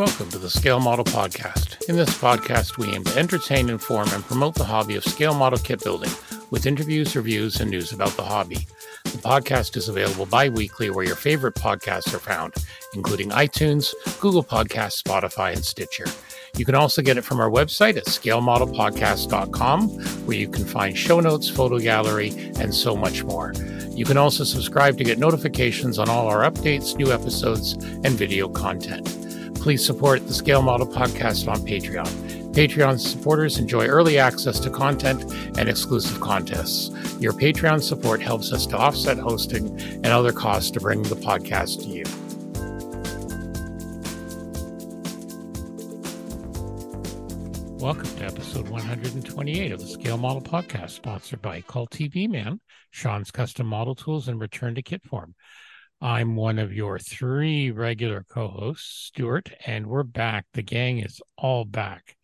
Welcome to the Scale Model Podcast. In this podcast, we aim to entertain, inform, and promote the hobby of scale model kit building with interviews, reviews, and news about the hobby. The podcast is available bi weekly where your favorite podcasts are found, including iTunes, Google Podcasts, Spotify, and Stitcher. You can also get it from our website at scalemodelpodcast.com, where you can find show notes, photo gallery, and so much more. You can also subscribe to get notifications on all our updates, new episodes, and video content. Please support the Scale Model Podcast on Patreon. Patreon supporters enjoy early access to content and exclusive contests. Your Patreon support helps us to offset hosting and other costs to bring the podcast to you. Welcome to episode 128 of the Scale Model Podcast, sponsored by Cult TV Man, Sean's Custom Model Tools, and Return to Kit Form. I'm one of your three regular co hosts, Stuart, and we're back. The gang is all back.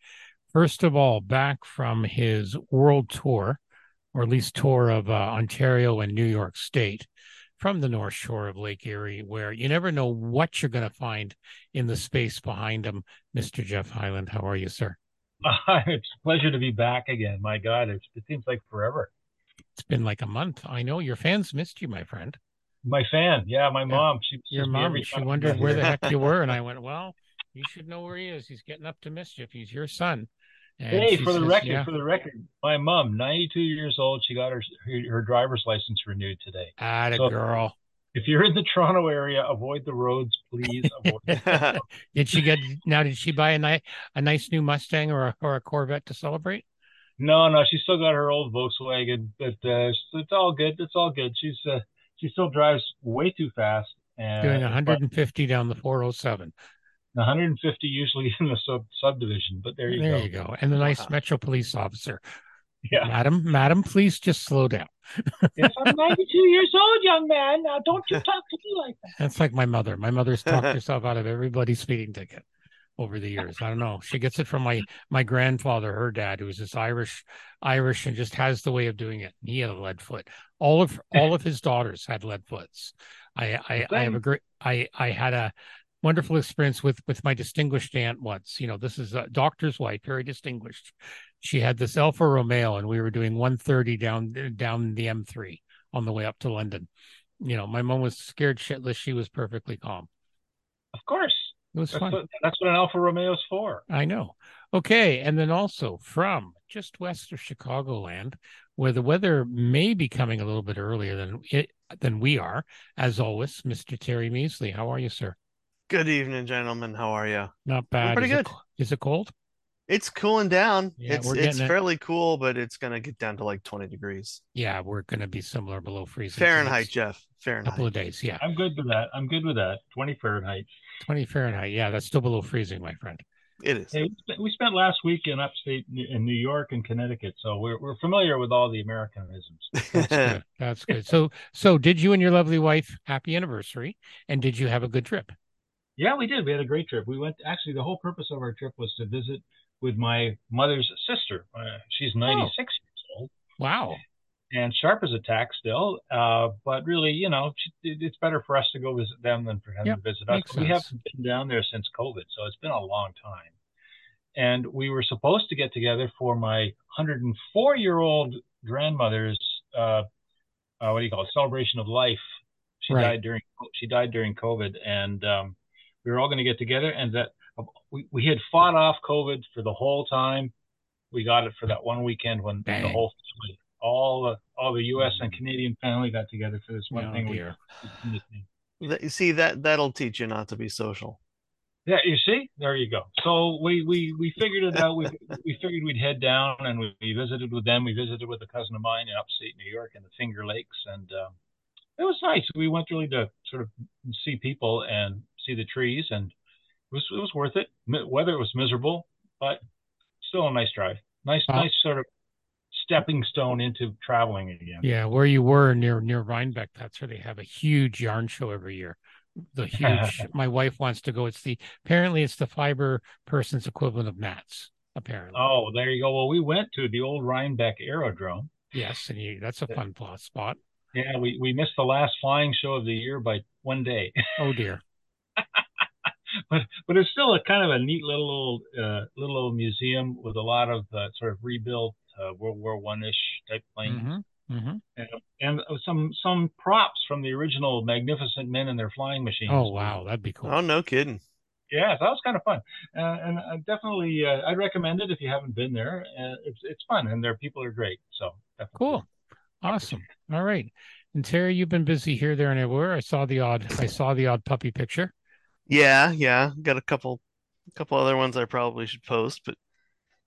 First of all, back from his world tour, or at least tour of uh, Ontario and New York State from the North Shore of Lake Erie, where you never know what you're going to find in the space behind him. Mr. Geoff Highland, how are you, sir? Uh, it's a pleasure to be back again. My God, it seems like forever. It's been like a month. I know your fans missed you, my friend. My fan, yeah, my mom. She, your mom. She wondered where the heck you were, and I went, "Well, you should know where he is. He's getting up to mischief. He's your son." And hey, for the says, record, yeah. for the record, my mom, 92 years old, she got her her driver's license renewed today. Ah, so girl. If you're in the Toronto area, avoid the roads, please. Avoid did she get now? Did she buy a nice a nice new Mustang or a, or a Corvette to celebrate? No, no, she still got her old Volkswagen, but uh, it's all good. It's all good. She's uh, she still drives way too fast. And, Doing 150 down the 407. 150 usually in the sub subdivision, but there you there go. There you go. And the nice wow. Metro police officer. Yeah. Madam, madam, please just slow down. yes, I'm 92 years old, young man. Now don't you talk to me like that. That's like my mother. My mother's talked herself out of everybody's speeding ticket over the uh, years. I uh, don't know. She gets it from my mm-hmm. my grandfather, her dad, who was this Irish Irish and just has the way of doing it. He had a lead foot. All of all of his daughters had lead foots. I I, I have a great I I had a wonderful experience with with my distinguished aunt once. You know, this is a doctor's wife, very distinguished. She had this Alfa Romeo, and we were doing 130 down down the M3 on the way up to London. You know, my mom was scared shitless. She was perfectly calm. Of course. It was that's fun. What, that's what an Alfa Romeo is for. I know. Okay. And then also from just west of Chicagoland, where the weather may be coming a little bit earlier than it than we are, as always, Mr. Terry Measley. How are you, sir? Good evening, gentlemen. How are you? Not bad. I'm pretty is good. It, is it cold? It's cooling down. Yeah, it's we're it's getting it. fairly cool, but it's gonna get down to like 20 degrees. Yeah, we're gonna be similar below freezing. Fahrenheit, next Geoff. Fahrenheit. Couple of days. Yeah. I'm good with that. I'm good with that. 20 Fahrenheit. 20 Fahrenheit. Yeah, that's still below freezing, my friend. It is. Hey, we spent- last week in upstate in New York and Connecticut, so we're we're familiar with all the Americanisms. That's good. That's good. So, so did you and your lovely wife happy anniversary? And did you have a good trip? Yeah, we did. We had a great trip. We went. Actually, the whole purpose of our trip was to visit with my mother's sister. Uh, she's 96 years old Wow. And sharp as a tack still. Uh, but really, you know, it's better for us to go visit them than for them Yep, to visit us. We haven't been down there since COVID, so it's been a long time. And we were supposed to get together for my 104 year old grandmother's uh, uh, what do you call it celebration of life. She Right. died during she died during COVID, and um, we were all going to get together. And that we, we had fought off COVID for the whole time. We got it for that one weekend when the whole family, all the all the U.S. and Canadian family got together for this one Oh, thing. we- dear. That- you see that that'll teach you not to be social. Yeah, you see, there you go. So we we we figured it out. We we figured we'd head down and we, we visited with them. We visited with a cousin of mine in upstate New York in the Finger Lakes, and um, it was nice. We went really to sort of see people and see the trees, and it was it was worth it. Weather was miserable, but still a nice drive. Nice Wow. nice sort of stepping stone into traveling again. Yeah, where you were near near Rhinebeck, that's where they have a huge yarn show every year. The huge. my wife wants to go. It's the apparently it's the fiber person's equivalent of Nats. Apparently, Oh, there you go. Well, we went to the old Rhinebeck Aerodrome. yes, and you, that's a fun plot spot. Yeah, we, we missed the last flying show of the year by one day. Oh dear. but but it's still a kind of a neat little uh, little old museum with a lot of uh, sort of rebuilt uh, World War One ish type planes. Mm-hmm. Mm-hmm. And, and some some props from the original Magnificent Men and their flying machines. Oh wow, that'd be cool. Oh, no kidding. Yeah, that was kind of fun, uh, and I definitely uh, I'd recommend it if you haven't been there. Uh, it's it's fun, and their people are great. So definitely. Cool, awesome. All right, and Terry, you've been busy here, there, and everywhere. I saw the odd I saw the odd puppy picture. Yeah, yeah. Got a couple, a couple other ones I probably should post, but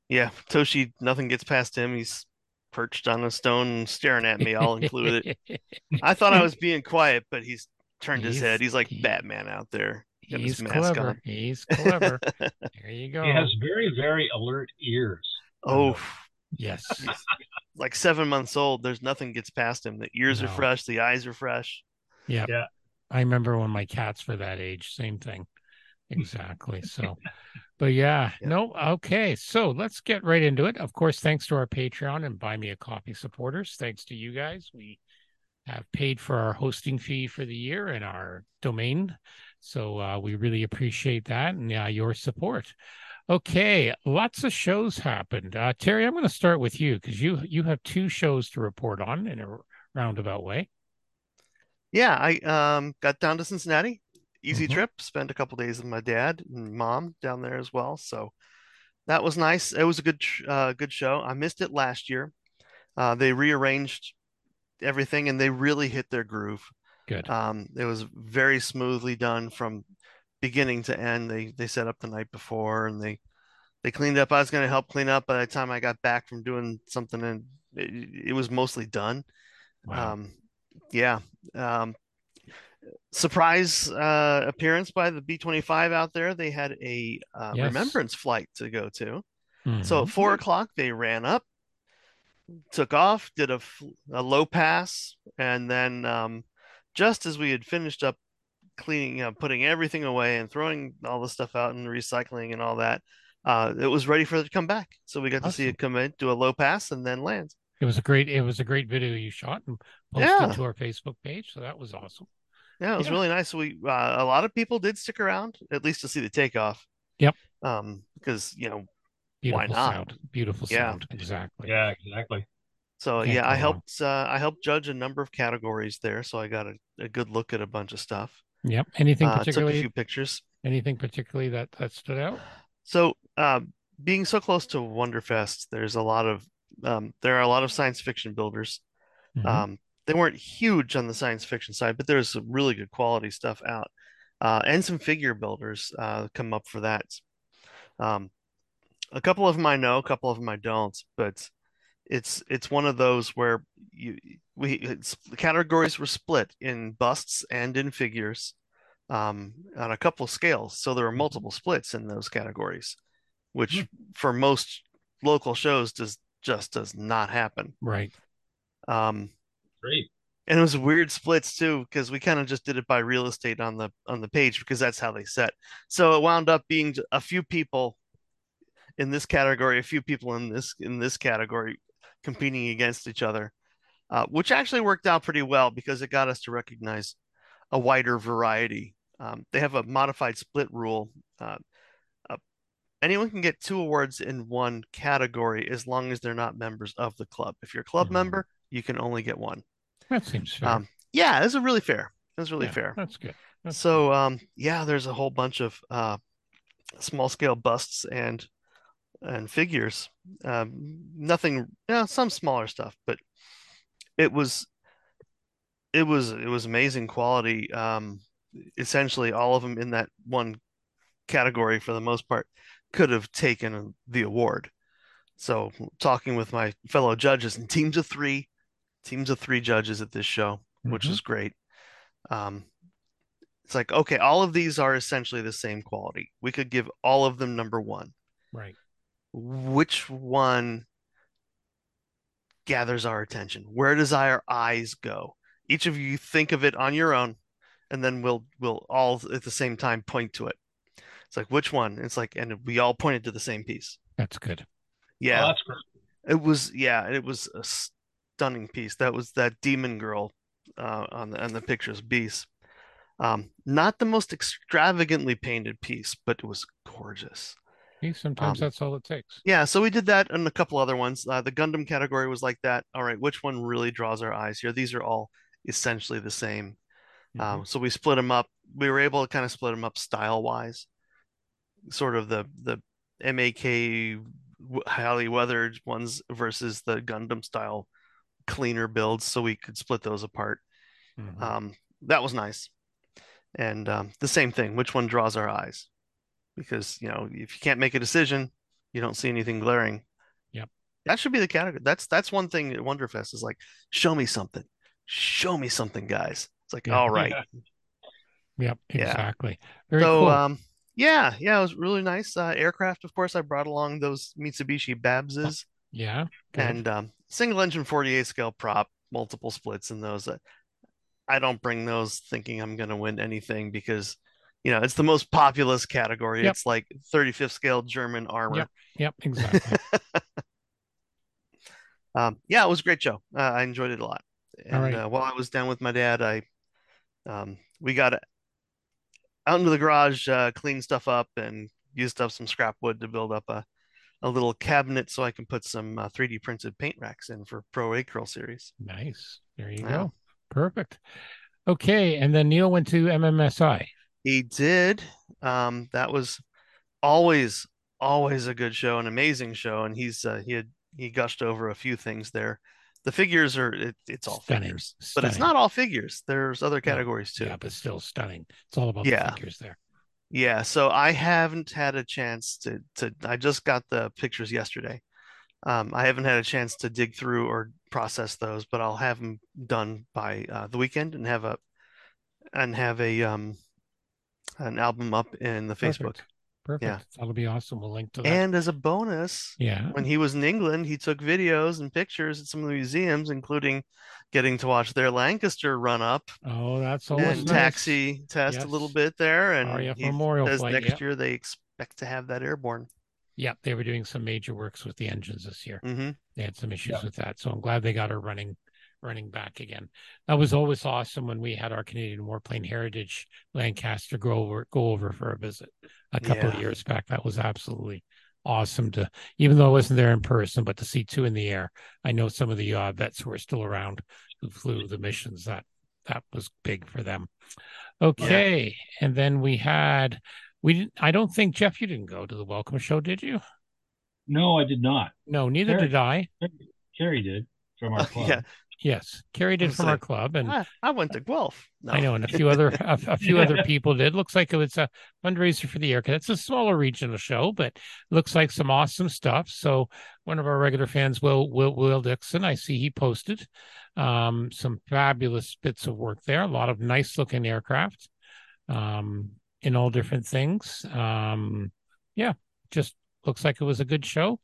yeah, Toshi, nothing gets past him. He's perched on a stone staring at me. I'll include it. I thought I was being quiet, but he's turned his He's- he's, head. He's like he- Batman out there. Got his He's mask clever. on. He's clever. there you go. He has very very alert ears. oh, Yes. like seven months old. There's nothing gets past him. The ears No. are fresh. The eyes are fresh. Yeah. Yeah. I remember when my cats were that age, same thing. Exactly. So, but yeah, Yeah. no, okay. So let's get right into it. Of course, thanks to our Patreon and Buy Me a Coffee supporters. Thanks to you guys. We have paid for our hosting fee for the year and our domain. So uh, we really appreciate that and uh, your support. Okay, lots of shows happened. Uh, Terry, I'm going to start with you because you you have two shows to report on in a roundabout way. Yeah, I um got down to Cincinnati. Easy Mhm. trip. Spent a couple days with my dad and mom down there as well. So that was nice. It was a good uh, good show. I missed it last year. Uh, they rearranged everything and they really hit their groove. Good. Um, it was very smoothly done from beginning to end. They they set up the night before and they they cleaned up. I was going to help clean up by the time I got back from doing something and it, it was mostly done. Wow. Um, yeah. Um, surprise uh, appearance by the B-25 out there. They had a uh, Yes. remembrance flight to go to. So Mhm. at four o'clock, they ran up, took off, did a, a low pass, and then um, just as we had finished up cleaning, putting everything away and throwing all the stuff out and recycling and all that, uh, it was ready for it to come back. So we got to see it come in, do a low pass, and then land. It was a great it was a great video you shot and posted Yeah. to our Facebook page, so that was awesome. Yeah, it was Yeah. really nice. We uh, a lot of people did stick around at least to see the takeoff. Yep. Um, because you know, Beautiful not? sound. Beautiful Yeah. sound. Exactly. Yeah, exactly. so Can't yeah, I helped. Uh, I helped judge a number of categories there, so I got a, a good look at a bunch of stuff. Yep. Anything Uh, took a particularly few pictures. anything particularly that that stood out? So, uh, being so close to Wonderfest, there's a lot of um, there are a lot of science fiction builders. Mhm. Um, they weren't huge on the science fiction side, but there's some really good quality stuff out, uh, and some figure builders uh, come up for that. Um, a couple of them I know, a couple of them I don't, but it's it's one of those where you we categories were split in busts and in figures um, on a couple of scales, so there are multiple splits in those categories, which for most local shows does just does not happen. right. Um, Great. and it was weird splits too because we kind of just did it by real estate on the on the page because that's how they set so it wound up being a few people in this category a few people in this in this category competing against each other uh, which actually worked out pretty well because it got us to recognize a wider variety um, they have a modified split rule uh, uh, anyone can get two awards in one category as long as they're not members of the club if you're a club Mhm. member you can only get one That seems fair. um, yeah, this is really fair. That's really Yeah, fair. That's good. That's So, um, yeah, there's a whole bunch of uh, small scale busts and and figures. Um, nothing, yeah, some smaller stuff, but it was it was it was amazing quality. Um, essentially, all of them in that one category, for the most part, could have taken the award. So, talking with my fellow judges in teams of three, teams of three judges at this show, which Mhm. is great. Um, it's like, okay, all of these are essentially the same quality. We could give all of them number one. right. Which one gathers our attention? Where does our eyes go? Each of you think of it on your own, and then we'll we'll all at the same time point to it. It's like which one? It's like, and we all pointed to the same piece. That's good. Yeah, Oh, that's great. it was. Yeah, it was a stunning piece. That was that demon girl uh, on the on the pictures, Beast. Um, not the most extravagantly painted piece, but it was gorgeous. Sometimes Um, that's all it takes. Yeah, so we did that and a couple other ones. Uh, the Gundam category was like that. All right, which one really draws our eyes here? These are all essentially the same. Mhm. Um, so we split them up. We were able to kind of split them up style wise. Sort of the the MAK highly weathered ones versus the Gundam style cleaner builds, so we could split those apart. Mhm. Um, that was nice. And um, the same thing, which one draws our eyes? Because, you know, if you can't make a decision, you don't see anything glaring. Yep. That should be the category. That's that's one thing at Wonderfest is like, show me something. Show me something, guys. It's like, Yeah. all right. Yep, yeah. exactly. Very So, cool. um, yeah, yeah, it was really nice. Uh, aircraft, of course, I brought along those Mitsubishi Babses yeah, good. and um, single engine 48 scale prop, multiple splits in those. I don't bring those thinking I'm going to win anything because, you know, it's the most populous category. Yep. It's like 35th scale German armor. Yep, exactly. Um, yeah, it was a great show. Uh, I enjoyed it a lot. And right. uh, while I was down with my dad, I um, we got out into the garage, uh, cleaned stuff up, and used up some scrap wood to build up a a little cabinet so I can put some uh, 3D printed paint racks in for Pro Acryl series. nice. There you Yeah. go. Perfect. Okay, and then Neil went to MMSI. He did. Um, that was always always a good show, an amazing show, and he's uh, he had he gushed over a few things there. The figures are it, it's all Stunning, figures, but it's not all figures. There's other categories too. Yeah, but still stunning. It's all about Yeah. the figures there. Yeah, so I haven't had a chance to to I just got the pictures yesterday. Um, I haven't had a chance to dig through or process those, but I'll have them done by uh, the weekend and have a and have a um an album up in the Facebook. Perfect. Perfect. That'll be awesome. We'll link to that. And as a bonus, yeah. when he was in England, he took videos and pictures at some of the museums, including getting to watch their Lancaster run up Oh, that's always and nice. taxi test a little bit there. And RAF he Memorial says Flight, next yeah. year they expect to have that airborne. Yeah, they were doing some major works with the engines this year. hmm They had some issues Yeah. with that, so I'm glad they got her running, running back again. That was always awesome when we had our Canadian Warplane Heritage Lancaster go over go over for a visit a couple of years back. That was absolutely awesome to, even though I wasn't there in person, but to see two in the air. I know some of the uh, vets who are still around who flew the missions. That that was big for them. Okay, and then we had. We didn't. I don't think Geoff. You didn't go to the welcome show, did you? No, I did not. No, neither Sure. did I. Carrie did from our club. Yeah, Yes, Carrie did from our club, and I, I went to Guelph. No. I know, and a few other a, a few other people did. Looks like it was a fundraiser for the aircraft. It's a smaller regional show, but looks like some awesome stuff. So one of our regular fans, Will Will Will Dixon, I see he posted um, some fabulous bits of work there. A lot of nice looking aircraft um, in all different things. Um, yeah, just looks like it was a good show.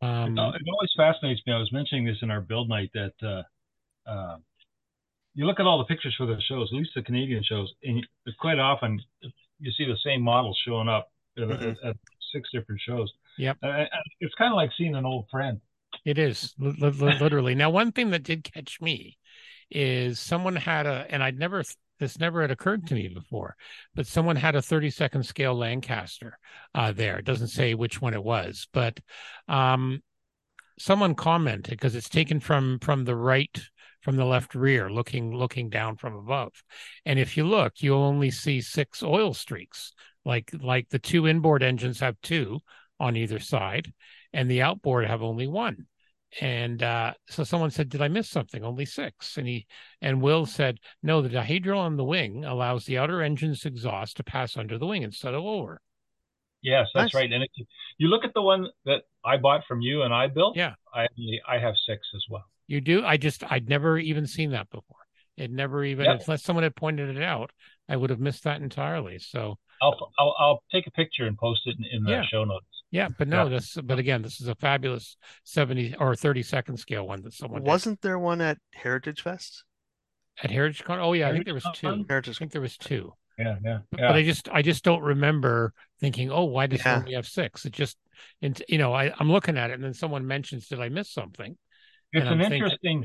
Um, it always fascinates me. I was mentioning this in our build night that uh, uh, you look at all the pictures for the shows, at least the Canadian shows, and quite often you see the same models showing up at, Mhm. at, at six different shows. Yep. Uh, it's kind of like seeing an old friend. It is li- li- li- literally. Now, one thing that did catch me is someone had a, and I'd never, this never had occurred to me before, but someone had a 32nd scale Lancaster uh, there. It doesn't say which one it was, but um, someone commented because it's taken from from the right from the left rear looking looking down from above and if you look you'll only see six oil streaks like like the two inboard engines have two on either side and the outboard have only one and uh, so someone said did i miss something only six and he and will said no the dihedral on the wing allows the outer engine's exhaust to pass under the wing instead of over Yes, that's Nice. right. And if you, you look at the one that I bought from you and I built, Yeah. I I have six as well. You do? I just I'd never even seen that before. It never even Yep. unless someone had pointed it out, I would have missed that entirely. So I'll I'll, I'll take a picture and post it in, in the Yeah. show notes. Yeah, but no, Yeah. this but again, this is a fabulous 70 or 30 second scale one that someone Wasn't there one at Heritage Fest? at Heritage Con. Oh yeah, I think there was two. Con? I think there was two. Yeah, yeah, But, yeah. but I just I just don't remember thinking, oh, why does Yeah. it only have six? It just and you know, I, I'm looking at it and then someone mentions, did I miss something? It's and I'm an thinking- interesting.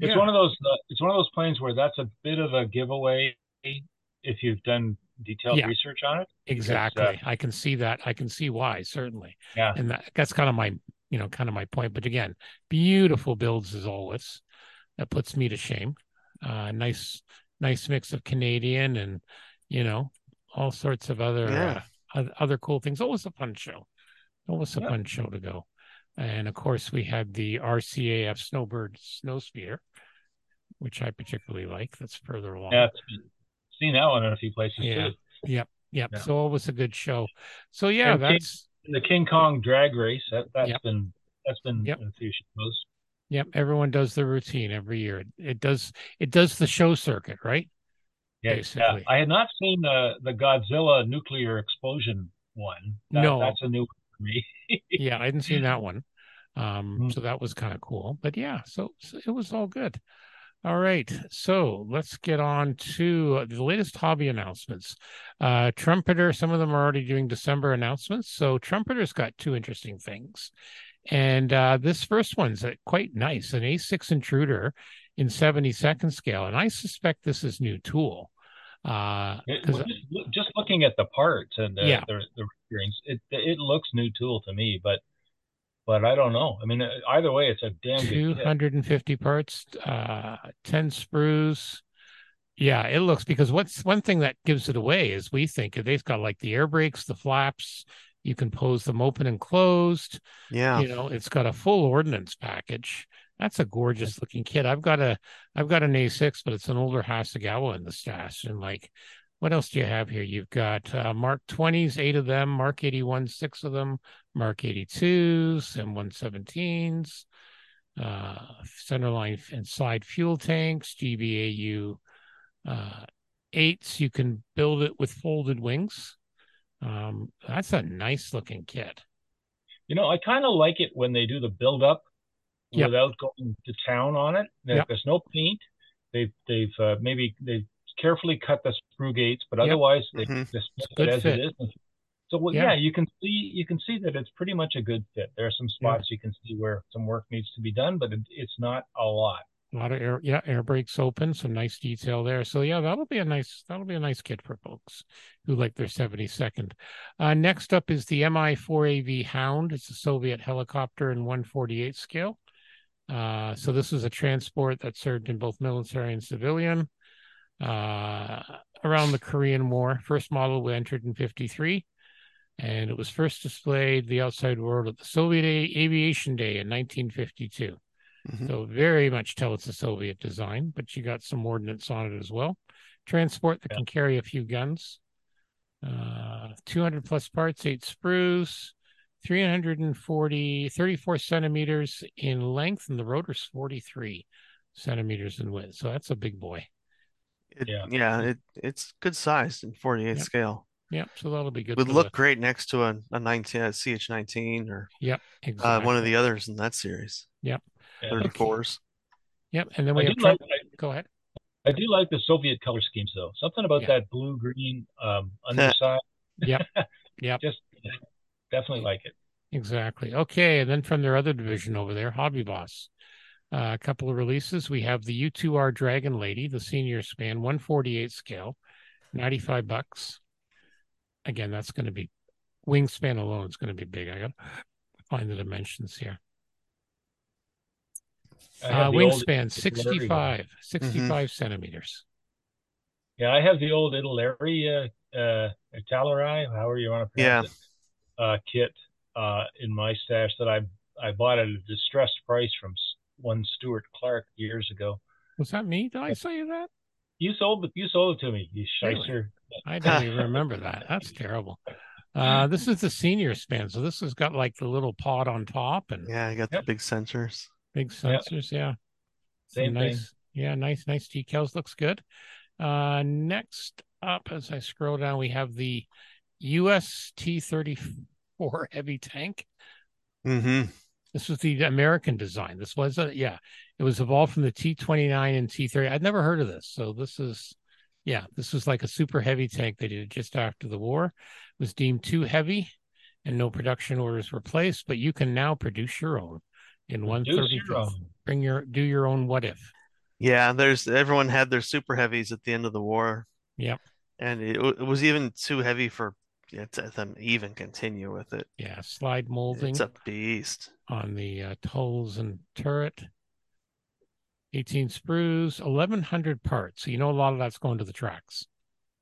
It's Yeah. one of those. Uh, it's one of those planes where that's a bit of a giveaway if you've done detailed Yeah. research on it. Exactly. I can see that. I can see why, certainly. Yeah. And that, that's kind of my, you know, kind of my point. But again, beautiful builds as always. That puts me to shame. Uh, nice, nice mix of Canadian and, you know, all sorts of other Yeah. uh, other cool things. Always a fun show. Always a Yeah. fun show to go. And of course, we had the RCAF Snowbird Snow Speeder, which I particularly like. That's further along. Yeah, it's been- seen that one in a few places Yeah. too. Yep. Yep. Yeah. So always a good show. So yeah, And King- that's The King Kong drag race that that's Yep. been that's been Yep. a few shows. Yep, everyone does the routine every year. It, it does it does the show circuit, right? Yeah, yeah. I had not seen the the Godzilla nuclear explosion one. That- No. that's a new one for me. Yeah, I hadn't seen that one. Um, Mm. so that was kind of cool. But yeah, so, so it was all good. All right, so let's get on to the latest hobby announcements. Uh, Trumpeter, some of them are already doing December announcements. So Trumpeter's got two interesting things. And uh, this first one's uh, quite nice an A6 intruder in 70 second scale. And I suspect this is new tool. Uh, It- well, just, just looking at the parts and the, Yeah. the, the it it looks new tool to me, but but I don't know. I mean, uh, either way, it's a damn good 250 parts, uh, 10 sprues. Yeah, it looks because what's one thing that gives it away is we think they've got like the air brakes, the flaps. You can pose them open and closed. Yeah. You know, it's got a full ordnance package. That's a gorgeous looking kit. I've got a, I've got an A6, but it's an older Hasegawa in the stash. And like, what else do you have here? You've got uh, Mark 20s, eight of them, Mark 81, six of them, Mark 82s, M117s, uh, centerline and side fuel tanks, GBAU uh, eights. You can build it with folded wings. Um, that's a nice looking kit. You know, I kind of like it when they do the build up Yep. without going to town on it. There- Yep. There's no paint. They've they've uh, maybe they've carefully cut the screw gates, but Yep. otherwise they Mhm. just It's a keep good it as fit. it is. So well, Yeah. yeah. you can see you can see that it's pretty much a good fit. There are some spots you can see where some work needs to be done, but it, it's not a lot. A lot of air, yeah, air brakes open, some nice detail there. So yeah, that'll be a nice, that'll be a nice kit for folks who like their 72nd. Uh, next up is the Mi-4AV Hound. It's a Soviet helicopter in 148 scale. Uh, so this was a transport that served in both military and civilian uh, around the Korean War. First model we entered in 53. And it was first displayed the outside world at the Soviet A- Aviation Day in 1952. Mhm. So very much tell it's a Soviet design, but you got some ordnance on it as well. Transport that Yeah. can carry a few guns. Uh, 200 plus parts, eight sprues, 340, 34 centimeters in length, and the rotor's 43 centimeters in width. So that's a big boy. It, Yeah. yeah, it it's good sized in 48 Yep. scale. Yep. So that'll be good. Would look the- great next to a, a 19 a CH19 or Yep. uh, one of the others in that series. Yeah. 34s. Yep. And then we do have Trump. like I, Go ahead. I do like the Soviet color schemes though. Something about Yeah. that blue green um, underside. Yep. Yep. Just definitely like it. Exactly. Okay. And then from their other division over there, Hobby Boss. Uh, a couple of releases. We have the U2R Dragon Lady, the senior span, 148 scale, 95 bucks. Again, that's going to be wingspan alone is going to be big. I got to find the dimensions here. Uh, the old- wingspan 65, 65 centimeters. Yeah, I have the old Italeri uh, uh, Italeri, however you want to Yeah. pronounce it, uh, kit uh, in my stash that I I bought at a distressed price from one Stuart Clark years ago. Was that me? Did I say that? You sold it. You sold it to me. You Really? Shyster. I don't even remember that. That's terrible. Uh, this is the senior span. So this has got like the little pod on top and Yeah, I got Yep. the big sensors. Big Yep. sensors, yeah. Some Same thing. nice, yeah, nice, nice decals. Looks good. Uh, next up, as I scroll down, we have the US T-34 heavy tank. Mm-hmm. This was the American design. This was a yeah, it was evolved from the T-29 and T-30. I'd never heard of this, so this is yeah, this was like a super heavy tank they did just after the war. It was deemed too heavy, and no production orders were placed. But you can now produce your own in one Produce thirty your fifth. own. Bring your do your own what if. Yeah, there's everyone had their super heavies at the end of the war. Yep. and it, it was even too heavy for yeah, to them even continue with it. Yeah, slide molding. It's a beast on the uh, tulles and turret. 18 sprues, 1,100 parts. So you know a lot of that's going to the tracks.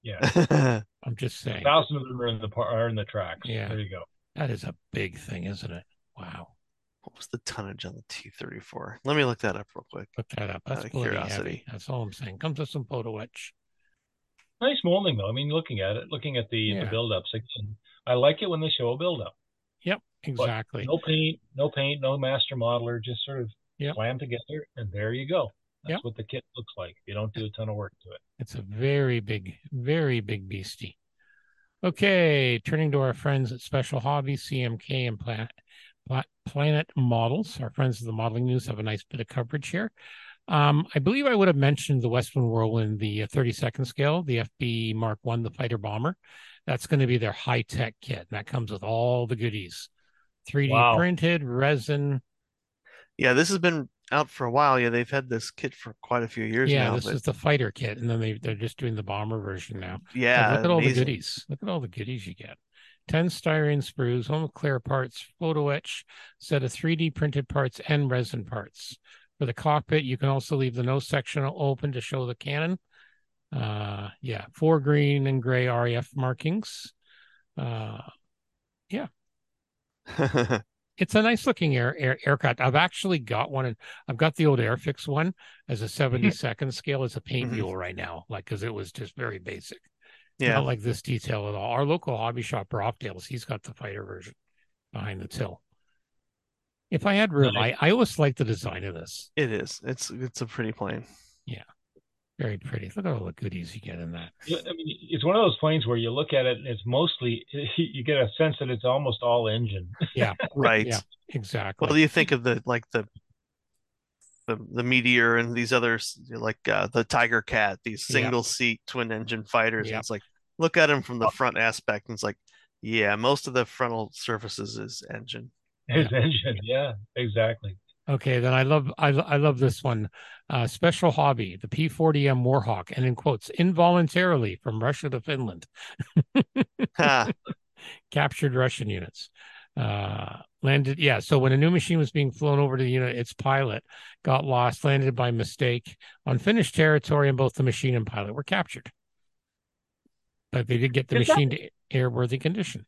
Yeah, I'm just saying. a thousand of them are in the par- are in the tracks. Yeah. there you go. That is a big thing, isn't it? Wow. What was the tonnage on the T34? Let me look that up real quick. Look that up. That's of curiosity. heavy. That's all I'm saying. Comes with some photo etch. Nice molding though. I mean, looking at it, looking at the Yeah. the build-ups again, I like it when they show a build-up. Yep, exactly. No paint, no paint, no master modeler, just sort of Yep. together, and there you go. That's Yep. what the kit looks like. You don't do a ton of work to it. It's a very big, very big beastie. Okay, turning to our friends at Special Hobby, CMK and Planet, Planet Models. Our friends of the Modeling News have a nice bit of coverage here. Um, I believe I would have mentioned the Westland Whirlwind, the uh, 32nd scale, the FB Mark One, the fighter bomber. That's going to be their high tech kit. And that comes with all the goodies 3D Wow. printed, resin. Yeah, this has been out for a while. Yeah, they've had this kit for quite a few years now. Yeah, now. this but is the fighter kit. And then they, they're just doing the bomber version now. Like, yeah, look at all the goodies. Look at all the goodies you get. 10 styrene sprues, home clear parts, photo etch, set of 3D printed parts and resin parts. For the cockpit, you can also leave the nose section open to show the cannon. Uh, yeah, four green and gray RAF markings. Uh, it's a nice looking air, air aircraft. I've actually got one, and I've got the old Airfix one as a 72nd scale as a paint Mhm. mule right now, like because it was just very basic yeah, not like this detail at all. Our local hobby shop, Rockdale's, he's got the fighter version behind the till. If I had room. I, I always like the design of this. it is. It's it's a pretty plane. Very pretty. Look at all the goodies you get in that. I mean, it's one of those planes where you look at it and it's mostly you get a sense that it's almost all engine. Yeah, Right. Yeah. exactly. Well, do you think of the like the the the Meteor and these others like uh, the Tiger Cat, these Yeah. single seat twin engine fighters. and Yep. it's like look at them from the front aspect, and it's like, yeah, most of the frontal surfaces is engine. It's engine. Yeah, exactly. Okay, then I love I, I love this one. Uh, special hobby, the P40M Warhawk, and in quotes, involuntarily from Russia to Finland. Captured Russian units. Uh, landed, yeah. So when a new machine was being flown over to the unit, its pilot got lost, landed by mistake on Finnish territory, and both the machine and pilot were captured. But they did get the that- machine to airworthy condition.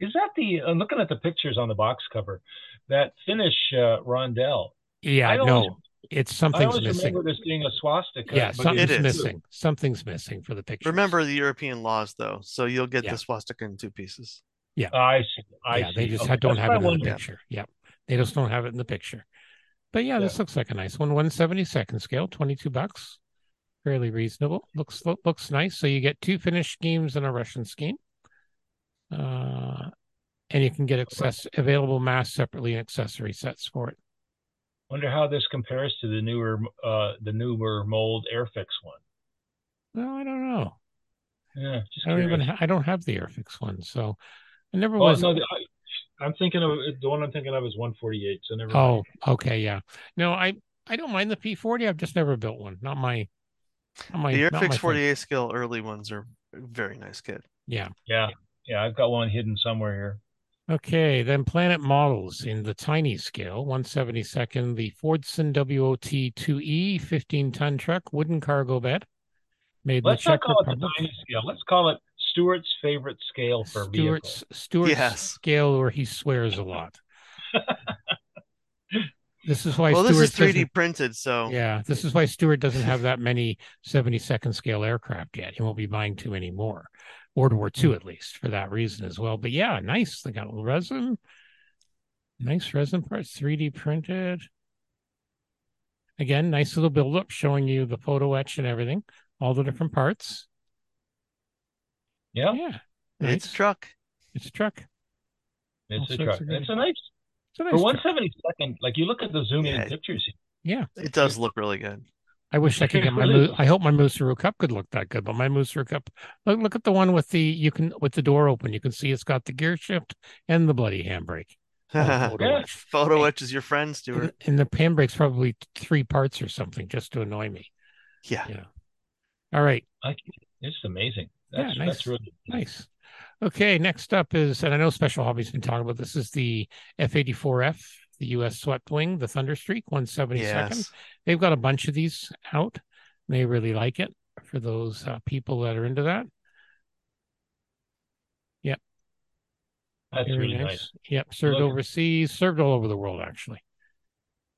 Is that the? I'm looking at the pictures on the box cover. That Finnish uh, roundel. Yeah, I always- no, it's I something's always missing. remember this being a swastika. Yeah, but something's It is. missing. Something's missing for the picture. remember the European laws though, so you'll get Yeah. the swastika in two pieces. Yeah, I see. I yeah, see. they just Okay, don't that's have it I in the wondered. picture. Yep. They just don't have it in the picture. But yeah, this looks like a nice one. 172nd scale, 22 bucks. Fairly reasonable. Looks looks nice. So you get two Finnish schemes and a Russian scheme. Uh and you can get access available mass separately and accessory sets for it. Wonder how this compares to the newer, uh, the newer mold Airfix one. Well, I don't know. Yeah, just I don't even ha- I don't have the Airfix one, so I never Oh was no, the, I, I'm thinking of the one I'm thinking of is 148. So never. Oh, mind. okay, yeah. No, I I don't mind the P40. I've just never built one. Not my not my the not my Airfix thing. 48 scale early ones are a very nice kit. Yeah. yeah, yeah. I've got one hidden somewhere here. Okay, then Planet Models in the tiny scale, 172nd, the Fordson WOT 2E 15 ton truck, wooden cargo bed, made in the Let's not Czech call it the tiny scale. Let's call it Stuart's favorite scale for a vehicle. Stuart's Stuart's Yes. scale where he swears a lot. this is why well, Stuart this is 3D printed, so Yeah, this is why Stuart doesn't have that many 72nd scale aircraft yet. He won't be buying too many more. World War II, mm. at least, for that reason as well. But yeah, nice. They got resin, nice resin parts, 3D printed. Again, nice little build-up showing you the photo etch and everything, all the different parts. Yeah, Yeah, it's a truck. It's a truck. it's all a truck. It's a nice It's a nice for 172nd. Like you look at the zoom in Yeah. pictures. Yeah, It does look really good. I wish I could get my. Really? Mo- I hope my Mooseru Cup could look that good, but my Mooseru Cup. Look, look at the one with the you can with the door open. You can see it's got the gear shift and the bloody handbrake. Oh, photo Yeah. etch. Photo etch is your friend, And, Stuart. and the handbrake's probably three parts or something just to annoy me. Yeah. Yeah. All right. I, it's amazing. That's, Yeah, nice. That's really Nice. Okay, next up is, and I know Special Hobby's been talking about this, is the F-84F, the U.S. swept wing, the Thunderstreak 172nd. Yes. They've got a bunch of these out. They really like it for those uh, people that are into that. Yep. That's Very really nice. nice. Yep, served Look- overseas, served all over the world, actually.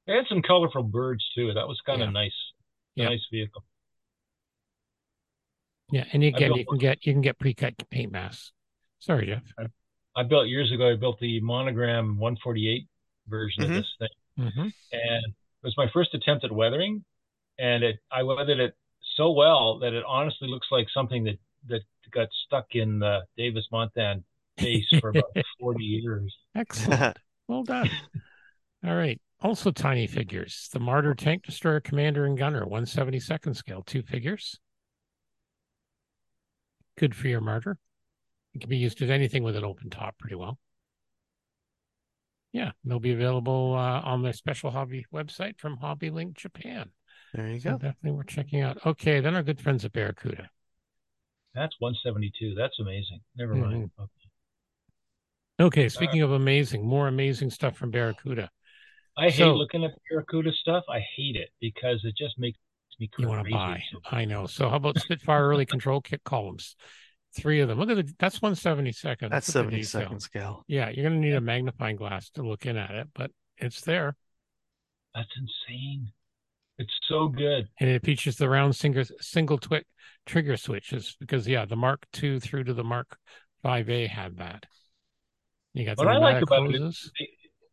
They had some colorful birds too. That was kind of Yeah. nice. Yeah. Nice vehicle. Yeah, and again, you can one. get you can get pre-cut paint masks. Sorry, Geoff. I built years ago. I built the monogram 148 version Mhm. of this thing, hmm and it was my first attempt at weathering, and it I weathered it so well that it honestly looks like something that that got stuck in the Davis Monthan base for about 40 years. Excellent. well done. All right. Also tiny figures. The Marder tank destroyer commander and gunner, 172nd scale, two figures. Good for your Marder. It can be used with anything with an open top pretty well. Yeah, they'll be available uh, on their special hobby website from Hobby Link Japan. There you So go. definitely worth checking out. Okay, then our good friends at Barracuda. That's 172. That's amazing. Never mind. Okay. Okay, speaking of amazing, more amazing stuff from Barracuda. I hate looking at Barracuda stuff. I hate it because it just makes me crazy. you want to buy. I know. So how about Spitfire early control kit columns? Three of them. Look at the that's one seventy second. That's 70 second scale. Yeah, you're gonna need a magnifying glass to look in at it, but it's there. That's insane. It's so good. And it features the round single single twick trigger switches because yeah, the Mark II through to the Mark 5A had that. You got the What I like pneumatic about it- hoses.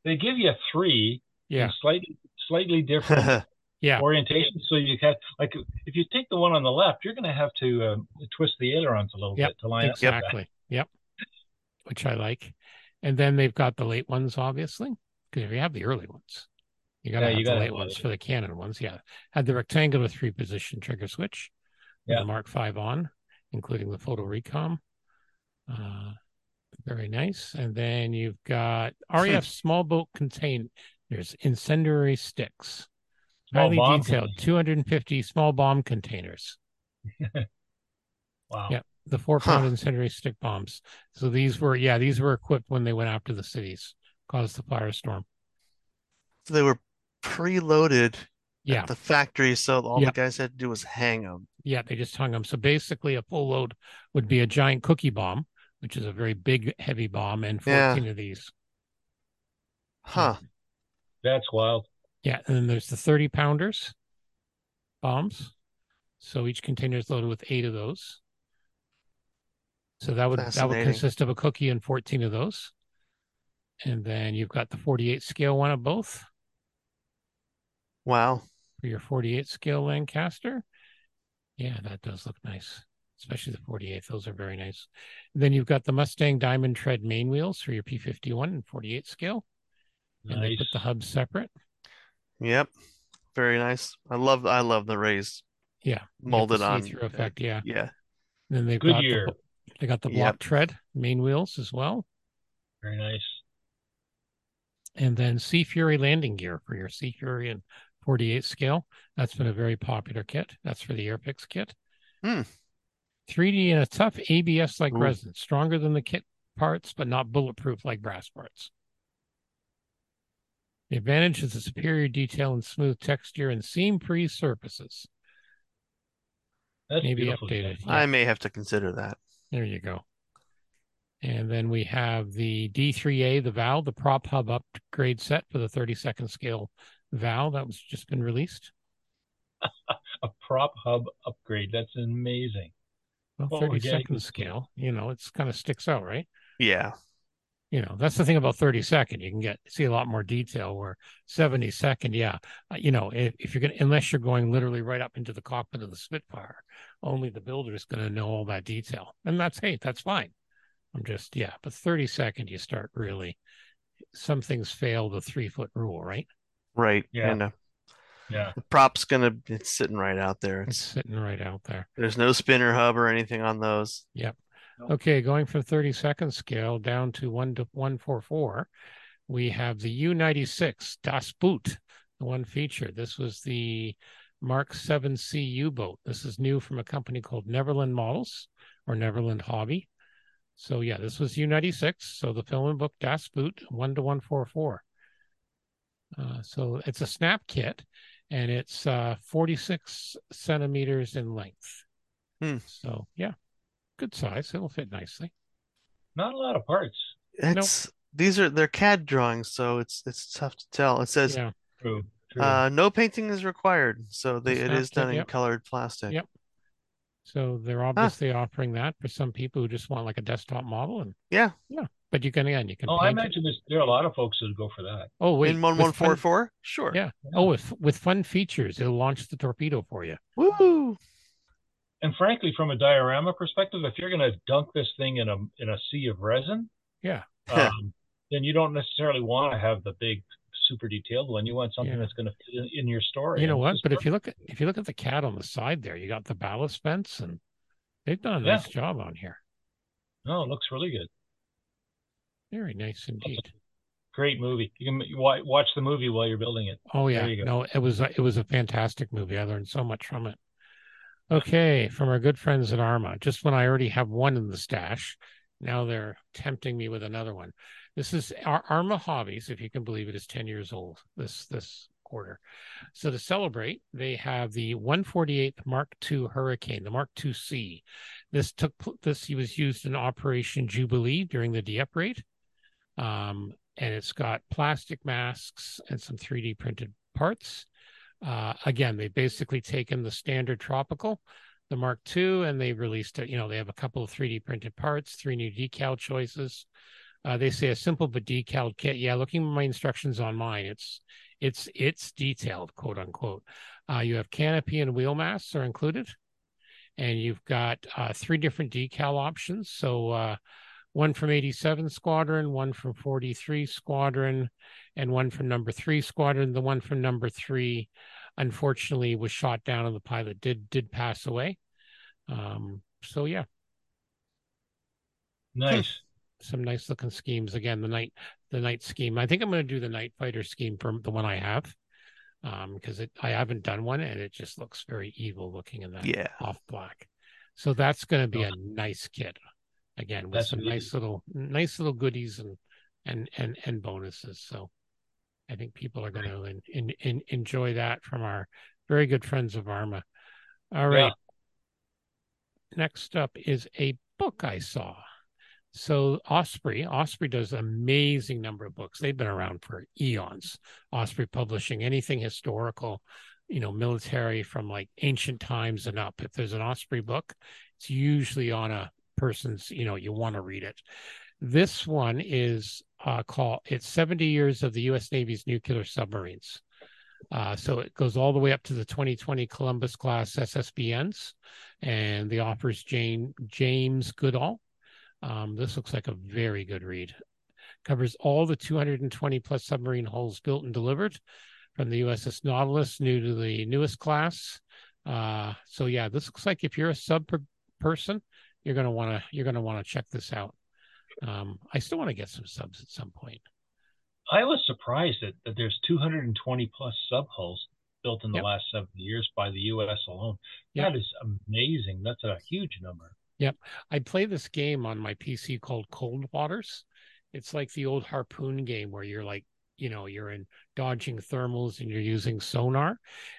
They give you three Yeah, slightly slightly different yeah, orientation. So you have like if you take the one on the left, you're going to have to um, twist the ailerons a little Yep, bit to line up. exactly. Yep. Which I like. And then they've got the late ones, obviously, because if you have the early ones, you got to Yeah, you the late ones late for the cannon ones. Yeah. Had the rectangular three position trigger switch Yeah. the Mark V on, including the photo recom. Uh, very nice. And then you've got RAF small boat containers, incendiary sticks, Oh, highly bomb detailed, containers. 250 small bomb containers. Wow. Yeah. the four pound Huh. incendiary stick bombs. So these were, yeah, these were equipped when they went after the cities, caused the firestorm. So they were preloaded Yeah, at the factory, so all Yeah. the guys had to do was hang them. yeah, they just hung them. So basically, a full load would be a giant cookie bomb, which is a very big, heavy bomb, and Yeah. 14 of these. Huh. That's wild. Yeah, and then there's the 30 pounders bombs. So each container is loaded with eight of those. So that would that would consist of a cookie and 14 of those. And then you've got the 48 scale one of both. Wow. for your 48 scale Lancaster. Yeah, that does look nice, especially the 48. Those are very nice. then you've got the Mustang Diamond Tread main wheels for your P51 and 48 scale, and they put the hubs separate. Yep. Very nice. I love I love the raised Yeah, you get the molded on. see-through effect. Yeah. Yeah. Then they've Good got year. the, they got the Yep. block tread main wheels as well, Very nice. and then Sea Fury landing gear for your Sea Fury and 48 scale. That's been a very popular kit. That's for the Airfix kit. Hmm. 3D and a tough ABS like resin, stronger than the kit parts, but not bulletproof like brass parts. The advantage is the superior detail and smooth texture and seam-free surfaces. That's Maybe updated. Yeah. I may have to consider that. There you go. And then we have the D3A, the Val, the prop hub upgrade set for the 32nd scale Val that was just been released. A prop hub upgrade. That's amazing. Well, Oh, yeah, 32nd scale, you know, it's kind of sticks out, right? Yeah. You know, that's the thing about 32nd. You can get see a lot more detail where 72nd, yeah, uh, you know, if, if you're going to, unless you're going literally right up into the cockpit of the Spitfire, only the builder is going to know all that detail. And that's, hey, that's fine. I'm just, yeah, but 32nd, you start really, some things fail the three foot rule, right? Right. Yeah. And uh, Yeah. the prop's gonna it's sitting right out there. It's It's sitting right out there. there's no spinner hub or anything on those. Okay, going from 32nd scale down to 1 to 144, we have the U96 Das Boot, the one feature. This was the Mark 7C U boat. This is new from a company called Neverland Models or Neverland Hobby. So yeah, this was U96. So the film and book Das Boot one to one four four. Uh, so it's a snap kit, and it's uh, 46 centimeters in length. Hmm. So yeah, good size. It'll fit nicely. Not a lot of parts. It's these are they're CAD drawings, so it's it's tough to tell. It says Yeah. True. True. uh, no painting is required, so they, it snap is kit, done in yep. colored plastic. Yep. So they're obviously offering that for some people who just want like a desktop model, and Yeah, yeah. but you can again you can oh, I paint it. imagine there's, there are a lot of folks that go for that. Oh wait, in one with one four fun- four. Sure. Yeah. Oh, with with fun features, it'll launch the torpedo for you. Woo! And frankly, from a diorama perspective, if you're going to dunk this thing in a in a sea of resin, Yeah. um, then you don't necessarily want to have the big, super detailed one. You want something Yeah. that's going to fit in, in your story. You know what? this is But if you look at if you look at the CAD on the side there, you got the ballast vents, and they've done a Yeah. nice job on here. No, it looks really good. Very nice indeed. Great movie. You can watch the movie while you're building it. Oh yeah, you go. no, it was a, it was a fantastic movie. I learned so much from it. Okay, from our good friends at Arma. Just when I already have one in the stash, now they're tempting me with another one. This is our Arma Hobbies, if you can believe it, is ten years old this this quarter. So to celebrate, they have the 148th Mark II Hurricane, the Mark II C. This took this he was used in Operation Jubilee during the Dieppe raid. Um, and it's got plastic masks and some 3D printed parts. Uh, again, they've basically taken the standard tropical, the Mark II, and they released it. You know, they have a couple of 3D printed parts, three new decal choices. Uh, they say a simple but decaled kit. Yeah, looking at my instructions on mine, it's it's it's detailed, quote unquote. Uh, you have canopy and wheel masks are included, and you've got uh, three different decal options. So uh, one from 87 Squadron, one from 43 Squadron, and one from number three Squadron. The one from number three, unfortunately, was shot down, and the pilot did did pass away. Um, so yeah, Nice. some nice looking schemes. Again, the night the night scheme. I think I'm going to do the night fighter scheme for the one I have, um, because it I haven't done one, and it just looks very evil looking in that Yeah. off black. So that's going to be Oh. a nice kit. Again, with That's some amazing. nice little nice little goodies and and and and bonuses. So I think people are going to in, in, in, enjoy that from our very good friends of Arma. All right. Yeah. Next up is a book I saw. So Osprey, Osprey does an amazing number of books. They've been around for eons. Osprey publishing anything historical, you know, military from like ancient times and up. If there's an Osprey book, it's usually on a person's, you know, you want to read it. This one is uh, called it's 70 years of the U.S. Navy's nuclear submarines. Uh, so it goes all the way up to the 2020 Columbus class SSBNs, and the author's Jane James Goodall. Um, this looks like a very good read. Covers all the 220 plus submarine hulls built and delivered from the USS Nautilus, new to the newest class. Uh, so yeah, this looks like if you're a sub per- person, you're gonna want to you're gonna want to check this out. Um, I still want to get some subs at some point. I was surprised that, that there's 220 plus sub hulls built in the Yep. last seven years by the U.S. alone. Yep. That is amazing. That's a huge number. Yep. I play this game on my PC called Cold Waters. It's like the old harpoon game where you're like, you know, you're in dodging thermals and you're using sonar.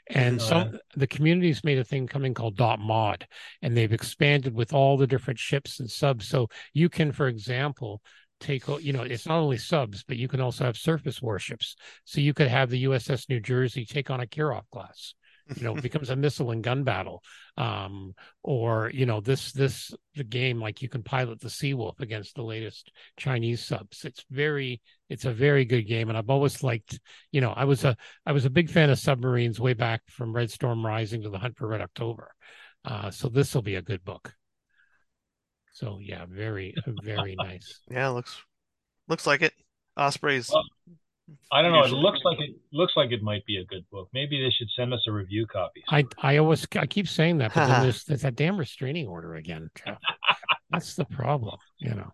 And Oh, some the community's made a thing coming called dot mod, and they've expanded with all the different ships and subs. So you can, for example, take you know, it's not only subs, but you can also have surface warships. So you could have the USS New Jersey take on a Kirov class. You know, becomes a missile and gun battle um or you know this this the game like you can pilot the Seawolf against the latest Chinese subs. It's very it's a very good game, and I've always liked you know I was a I was a big fan of submarines way back from Red Storm Rising to the Hunt for Red October. Uh, so this will be a good book. So yeah, very very nice. Yeah, looks looks like it. Osprey's Well, I don't know. It looks like it looks like it might be a good book. Maybe they should send us a review copy. I I always I keep saying that, but then there's, there's that damn restraining order again. That's the problem, you know.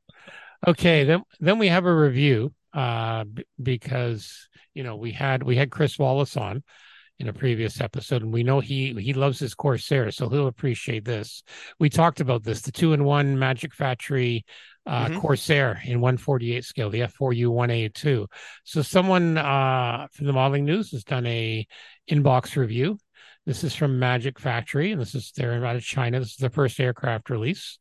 Okay, then then we have a review uh b- because you know we had we had Chris Wallace on in a previous episode, and we know he he loves his Corsair, so he'll appreciate this. We talked about this, the two in one Magic Factory uh, Mhm. Corsair in 148 scale, the F4U 1A2. So someone uh, from the Modeling News has done a inbox review. This is from Magic Factory, and this is they're out of China. This is their first aircraft release,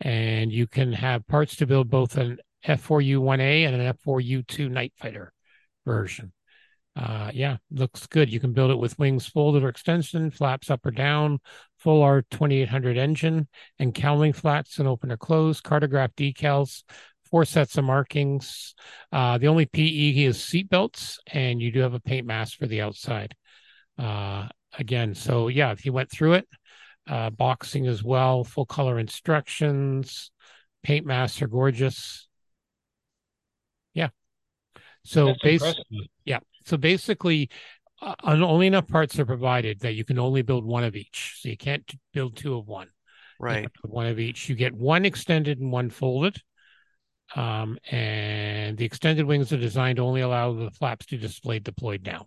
and you can have parts to build both an F4U 1A and an F4U 2 Night Fighter version. Uh, yeah, looks good. You can build it with wings folded or extension, flaps up or down, full R2800 engine, and cowling flaps and open or close, Cartograf decals, four sets of markings. Uh, the only PE is seat belts, and you do have a paint mask for the outside. Uh, again, so yeah, he went through it. Uh, boxing as well, full color instructions, paint masks are gorgeous. Yeah. So impressive. yeah. So basically, uh, only enough parts are provided that you can only build one of each. So you can't build two of one. Right. have to build One of each. You get one extended and one folded. Um, and the extended wings are designed to only allow the flaps to display deployed down.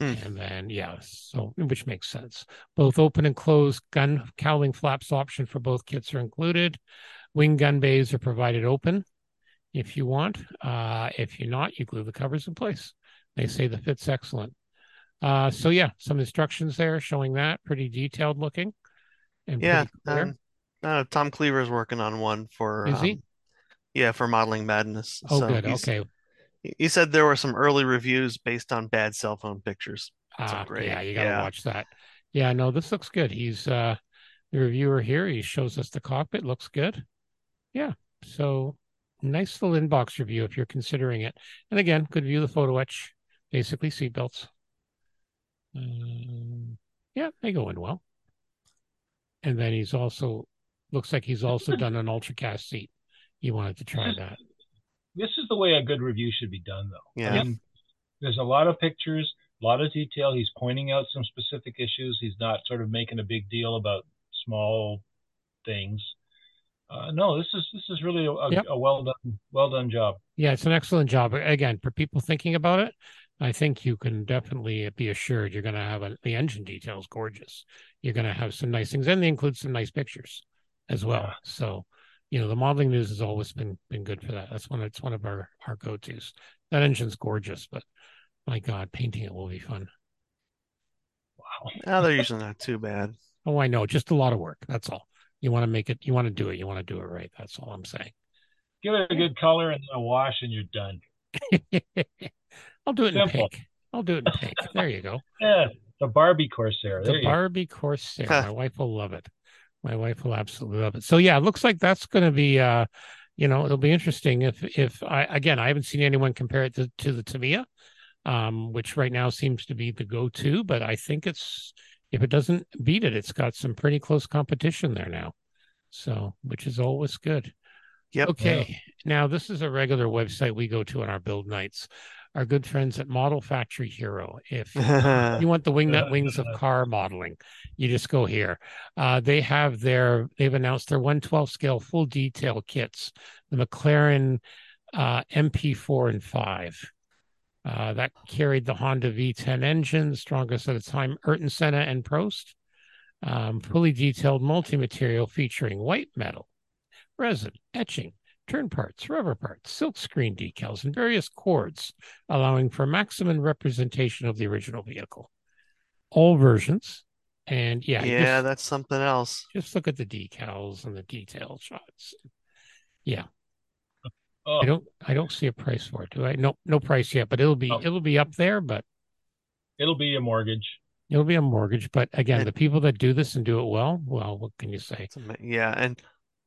Hmm. And then, yeah, so which makes sense. Both open and closed gun cowling flaps option for both kits are included. Wing gun bays are provided open if you want. Uh, if you're not, you glue the covers in place. They say the fit's excellent. Uh, so yeah, some instructions there showing that pretty detailed looking. And Yeah. Um, uh, Tom Cleaver's working on one for Is he? um, yeah, for modeling madness. oh, So good. Okay. he- He said there were some early reviews based on bad cell phone pictures. So Ah, great. yeah, you gotta Yeah. watch that. Yeah, no, this looks good. He's uh the reviewer here. He shows us the cockpit. Looks good. Yeah. So nice little inbox review if you're considering it. And again, good view of the photo etch. Basically seatbelts. Um, yeah, they go in well. And then he's also looks like he's also done an ultracast seat. You wanted to try that. This is the way a good review should be done, though. Yeah. I mean, there's a lot of pictures, a lot of detail. He's pointing out some specific issues. He's not sort of making a big deal about small things. Uh, no, this is this is really a, a, Yep. a well done well done job. Yeah, it's an excellent job. Again, for people thinking about it, I think you can definitely be assured you're going to have a, the engine details gorgeous. You're going to have some nice things, and they include some nice pictures as well. Yeah. So, you know, the modeling news has always been been good for that. That's one. It's one of our our go tos. That engine's gorgeous, but my God, painting it will be fun. Wow. Now they're usually not too bad. Oh, I know, just a lot of work. That's all. You want to make it. You want to do it. You want to do it right. That's all I'm saying. Give it a good color and a wash, and you're done. I'll do it in pink. I'll do it in pink. There you go. Yeah, the Barbie Corsair. There the you go. Barbie Corsair. My wife will love it. My wife will absolutely love it. So yeah, it looks like that's going to be, uh, you know, it'll be interesting if if I again I haven't seen anyone compare it to, to the Tamiya, um, which right now seems to be the go-to. But I think it's if it doesn't beat it, it's got some pretty close competition there now. So which is always good. Yep. Okay. Now, this is a regular website we go to on our build nights. Our good friends at Model Factory Hiro. If you want the wingnut wings of car modeling, you just go here. Uh, they have their, they've announced their 112 scale full detail kits, the McLaren uh, MP4 and 5. Uh, that carried the Honda V10 engine, the strongest at the time, Ayrton Senna and Prost. Um, fully detailed multi material featuring white metal, resin, etching, turn parts, rubber parts, silk screen decals, and various cords, allowing for maximum representation of the original vehicle. All versions. And yeah, yeah, just, that's something else. just look at the decals and the detail shots. Yeah, Oh, I don't I don't see a price for it, do I? No, no price yet, but it'll be Oh. it'll be up there, but it'll be a mortgage. it'll be a mortgage. But again, And- the people that do this and do it well, well, what can you say? Yeah, and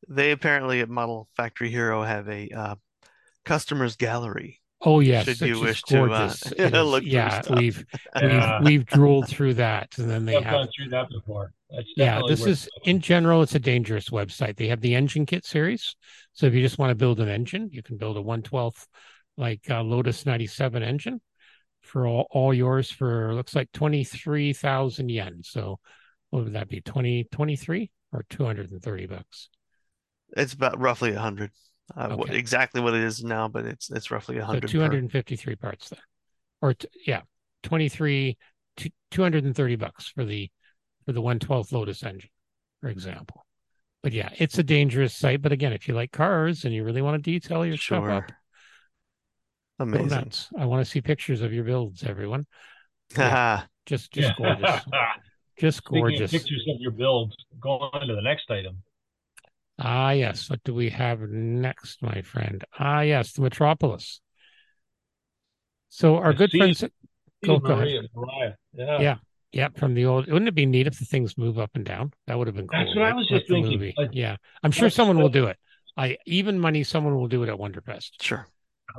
they apparently at Model Factory Hiro have a uh, customers gallery. Oh yes, Should you just wish to, uh, gorgeous. It is- look through yeah, stuff. we've Yeah. we've we've drooled through that, and then they I've have gone through that before. That's yeah this worth is in general it's a dangerous website they have the engine kit series so if you just want to build an engine you can build a 112th like uh, lotus 97 engine for all, all yours for looks like 23000 yen so what would that be 20 23 or 230 bucks It's about roughly a hundred. Uh, what, Okay. exactly what it is now, but it's it's roughly a so hundred. per- 253 parts there or t- yeah 23 230 bucks for the for the 112th Lotus engine, for example. But yeah, it's a dangerous site. But again, if you like cars and you really want to detail your Sure. stuff up, go Amazing. nuts. I want to see pictures of your builds, everyone. Haha. Just just gorgeous. Just Speaking gorgeous. of pictures of your builds, going on to the next item. Ah, yes. What do we have next, my friend? Ah, yes, the Metropolis. So our The good Sea- friends, Go- Steve go ahead. Maria Mariah. Yeah. Yeah. yeah, from the old. Wouldn't it be neat if the things move up and down? That would have been cool. That's what I was just the thinking. Like- yeah, I'm sure someone will do it. I even money, someone will do it at Wonderfest. Sure.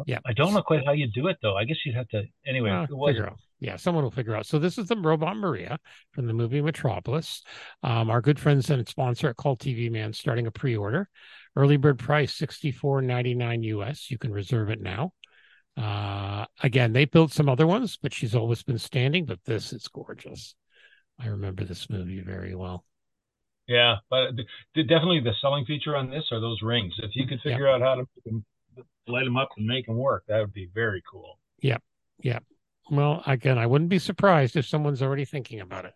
Yeah, I don't know quite how you do it though. I guess you'd have to anyway. Uh, figure out. Yeah, someone will figure out. So this is the robot Maria from the movie Metropolis. Um, our good friends and sponsor at Cult TV Man starting a pre-order. Early bird price sixty four ninety nine US. You can reserve it now. Uh, again, they built some other ones, but she's always been standing. But this is gorgeous. I remember this movie very well. Yeah, but definitely the selling feature on this are those rings. If you could figure out how to make them, light them up and make them work, that would be very cool. Yep. Yep. Well, again, I wouldn't be surprised if someone's already thinking about it.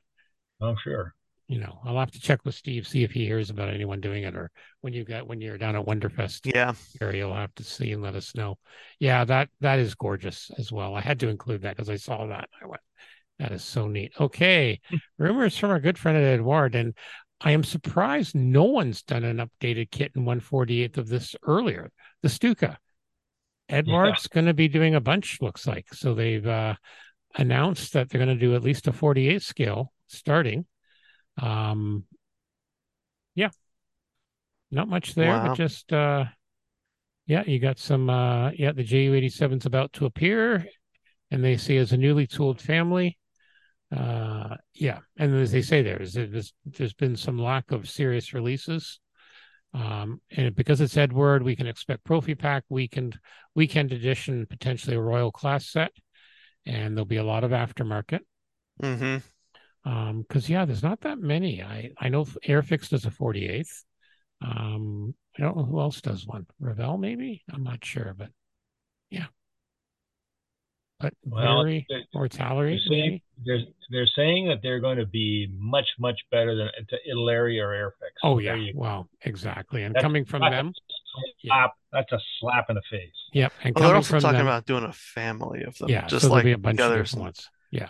I'm sure. You know, I'll have to check with Steve, see if he hears about anyone doing it, or when you got when you're down at Wonderfest. Yeah. area you'll have to see and let us know yeah that that is gorgeous as well i had to include that because i saw that i went that is so neat okay rumors from our good friend at Eduard and i am surprised no one's done an updated kit in 148th of this earlier the stuka Eduard's going to be doing a bunch looks like. So they've uh announced that they're going to do at least a 48 scale starting. Um yeah. Not much there Wow. but just uh yeah you got some uh yeah the ju87's about to appear and they say as a newly tooled family. Uh yeah and as they say there is there's there's been some lack of serious releases um and because it's Eduard we can expect ProfiPACK weekend weekend edition potentially a royal class set and there'll be a lot of aftermarket. Mm-hmm. um because yeah there's not that many. I i know airfix does a 48th um i don't know who else does one. Revell maybe? I'm not sure but yeah but Well, very they- mortality They're saying, they're, they're saying that they're going to be much, much better than to Italeri or Airfix. oh yeah you go. well exactly and That's- coming from them a yeah. slap, That's a slap in the face. yep and Well, they're also from talking them, about doing a family of them. yeah Just so like be a bunch the of others. different ones yeah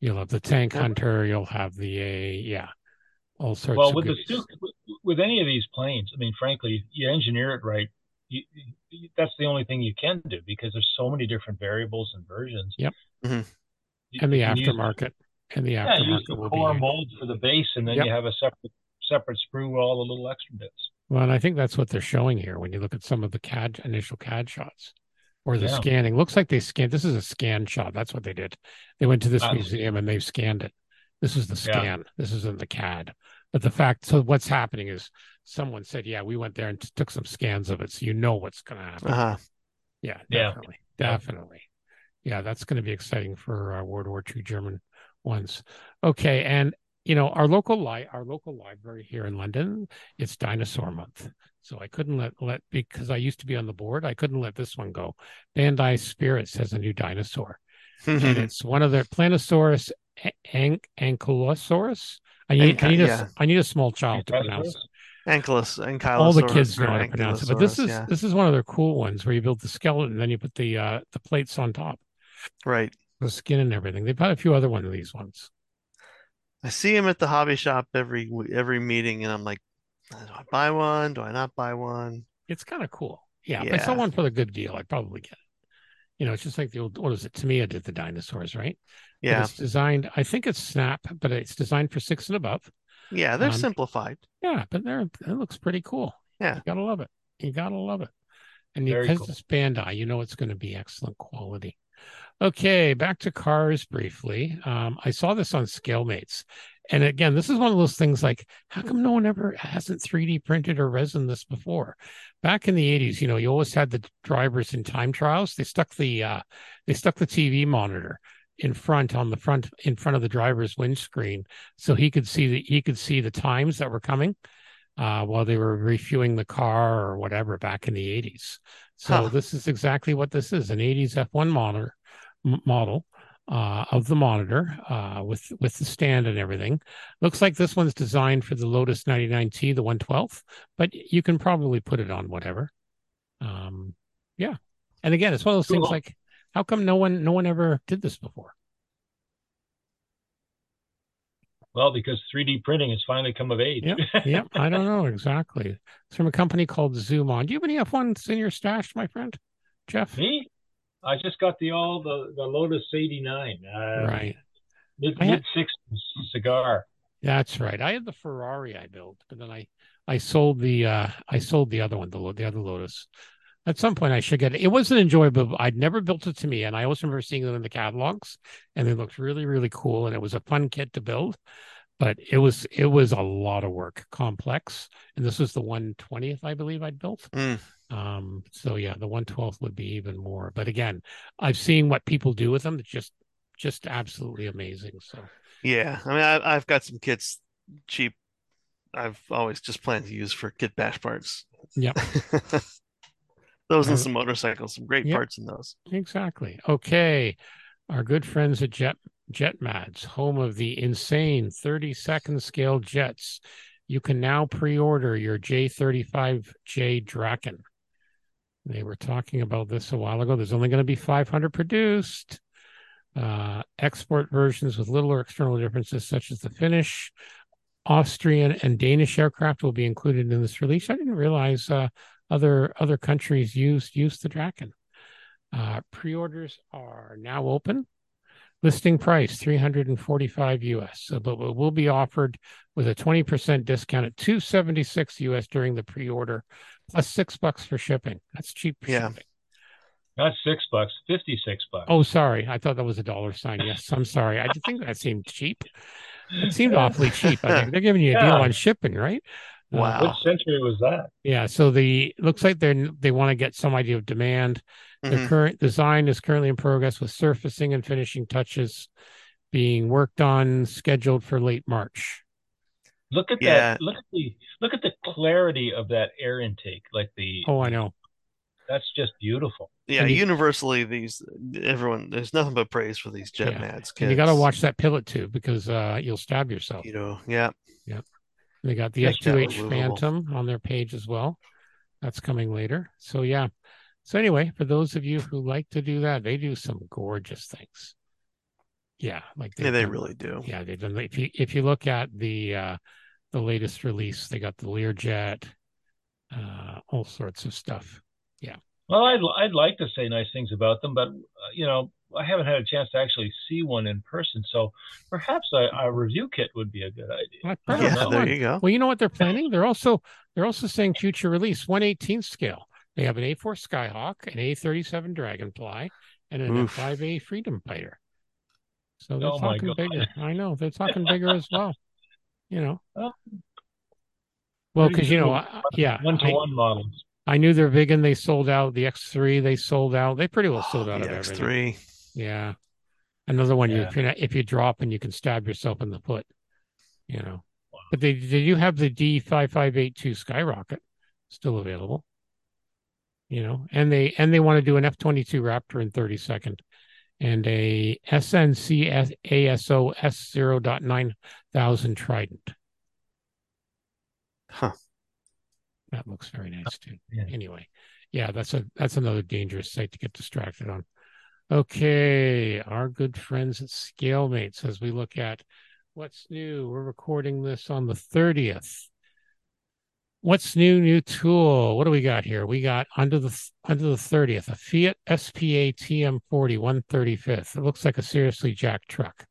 you'll have the tank Yeah. hunter you'll have the a yeah all sorts Well, of with the goodies. With, with any of these planes, I mean, frankly, you engineer it right. You, you, that's the only thing you can do because there's so many different variables and versions. Yep. Mhm. You- and the you can use- aftermarket and the yeah, use aftermarket the will core be mold for the base, and then Yep. you have a separate separate sprue with all the little extra bits. Well, and I think that's what they're showing here when you look at some of the CAD initial CAD shots or the Yeah. scanning. Looks like they scanned. This is a scan shot. That's what they did. They went to this Ah. museum and they've scanned it. This is the Yeah. scan. This isn't the CAD. But the fact, so what's happening is someone said, yeah, we went there and t- took some scans of it. So you know what's going to happen. Uh-huh. Yeah, Yeah. definitely. Definitely. Yeah, that's going to be exciting for uh, World War II German ones. Okay, and you know our local li- our local library here in London, it's Dinosaur Month, so I couldn't let let because I used to be on the board, I couldn't let this one go. Bandai Spirits has a new dinosaur, and it's one of their Plannosaurus a- an- ankylosaurus. I need I need a yeah. I need a small child to pronounce it Ankylus, ankylosaurus. all the kids know how to pronounce it. But this is yeah. this is one of their cool ones where you build the skeleton and then you put the uh the plates on top, right. the skin and everything. They've got a few other one of these ones. I see them at the hobby shop every every meeting, and I'm like, do I buy one? Do I not buy one? It's kind of cool. Yeah, if I saw Yeah. one for the good deal, I'd probably get it. You know, it's just like the old what is it? Tamiya did the dinosaurs, right? But Yeah, it's designed. I think it's Snap, but it's designed for six and above. Yeah, they're um, simplified. Yeah, but they're it looks pretty cool. Yeah. you gotta love it. You gotta love it. And Very because cool. it's Bandai, you know it's going to be excellent quality. Okay, back to cars briefly. Um, I saw this on ScaleMates, and again, this is one of those things like, how come no one ever hasn't 3D printed or resin this before? Back in the 80s, you know, you always had the drivers in time trials. They stuck the uh, they stuck the TV monitor in front on the front in front of the driver's windscreen so he could see the he could see the times that were coming uh, while they were refueling the car or whatever back in the 80s. So Huh. this is exactly what this is an 80s F1 monitor, m- model. uh, of the monitor uh, with with the stand and everything. Looks like this one's designed for the Lotus 99T, the 112, but you can probably put it on whatever. Um, yeah, and again, it's one of those things like, how come no one no one ever did this before? Well, because 3D printing has finally come of age. Yep, yep. I don't know exactly. It's from a company called Zoom On. Do you have any F1s in your stash, my friend, Geoff? Me? I just got the all the, the Lotus 89. Uh, Right. Mid had- mid 60s cigar. That's right. I had the Ferrari I built, but then I I sold the uh I sold the other one, the the other Lotus. At some point, I should get it. It wasn't enjoyable. I'd never built it to me, and I always remember seeing them in the catalogs, and they looked really, really cool, and it was a fun kit to build. But it was it was a lot of work, complex, and this was the one twentieth, I believe, I'd built. Mm. Um, so yeah, the one twelfth would be even more. But again, I've seen what people do with them. It's just just absolutely amazing. So Yeah, I mean, I, I've got some kits cheap. I've always just planned to use for kit bash parts. Yep. those and some motorcycles, some great yep. parts in those. Exactly. Okay. Our good friends at Jet JetMads, home of the insane 30 second scale jets. You can now pre-order your J35J Draken. They were talking about this a while ago. There's only going to be 500 produced. Uh, export versions with little or external differences, such as the Finnish, Austrian, and Danish aircraft, will be included in this release. I didn't realize uh, other other countries used used the Draken. Uh, pre-orders are now open. Listing price 345 US, so, but it will be offered with a 20% discount at 276 US during the pre-order, plus six bucks for shipping. That's cheap for Yeah. shipping. Not six bucks, 56 bucks. Oh, sorry, I thought that was a dollar sign. Yes, I'm sorry. I think that seemed cheap. It seemed awfully cheap. I think they're giving you a deal on shipping, right? Uh, Wow. What century was that? yeah. So the looks like they're they want to get some idea of demand. The Mhm. current design is currently in progress with surfacing and finishing touches being worked on, scheduled for late March. Look at Yeah. that. Look at the look at the clarity of that air intake. Like the Oh, I know. that's just beautiful. Yeah, And you- universally, these everyone there's nothing but praise for these jet Yeah. mads. And you got to watch that pilot too because uh, you'll stab yourself. You know, yeah. yeah, They got the Make that F2H. Phantom on their page as well. That's coming later. So yeah. So anyway, for those of you who like to do that, they do some gorgeous things. Yeah, like yeah, they've they done- really do. Yeah, they've done. If you if you look at the uh, the latest release, they got the Learjet, uh, all sorts of stuff. Yeah. Well, I'd I'd like to say nice things about them, but uh, you know I haven't had a chance to actually see one in person. So perhaps a, a review kit would be a good idea. Well, Yeah, know. there you go. Well, you know what they're planning? They're also they're also saying future release 118th scale. They have an A4 Skyhawk, an A37 Dragonfly, and an Oof. F5A Freedom Fighter. So they're Oh talking bigger. I know they're talking bigger as well. You know. Oh. Well, because you know, cool. I- yeah, One to one models. I knew they're big and they sold out. The X3 they sold out. They pretty well sold Oh, out the of everything. X3. Yeah. Another one you Yeah. if you if you drop and you can stab yourself in the foot, you know. But they they do have the D five five eight two skyrocket still available. You know, and they and they want to do an F twenty two Raptor in thirty second and a SNC ASO S zero dot nine thousand Trident. Huh. That looks very nice too. Yeah. Anyway, yeah, that's a that's another dangerous site to get distracted on. Okay, our good friends at ScaleMates as we look at what's new. We're recording this on the 30th. What's new? New tool. What do we got here? We got under the under the 30th a Fiat SPA TM40 135th. It looks like a seriously jacked truck.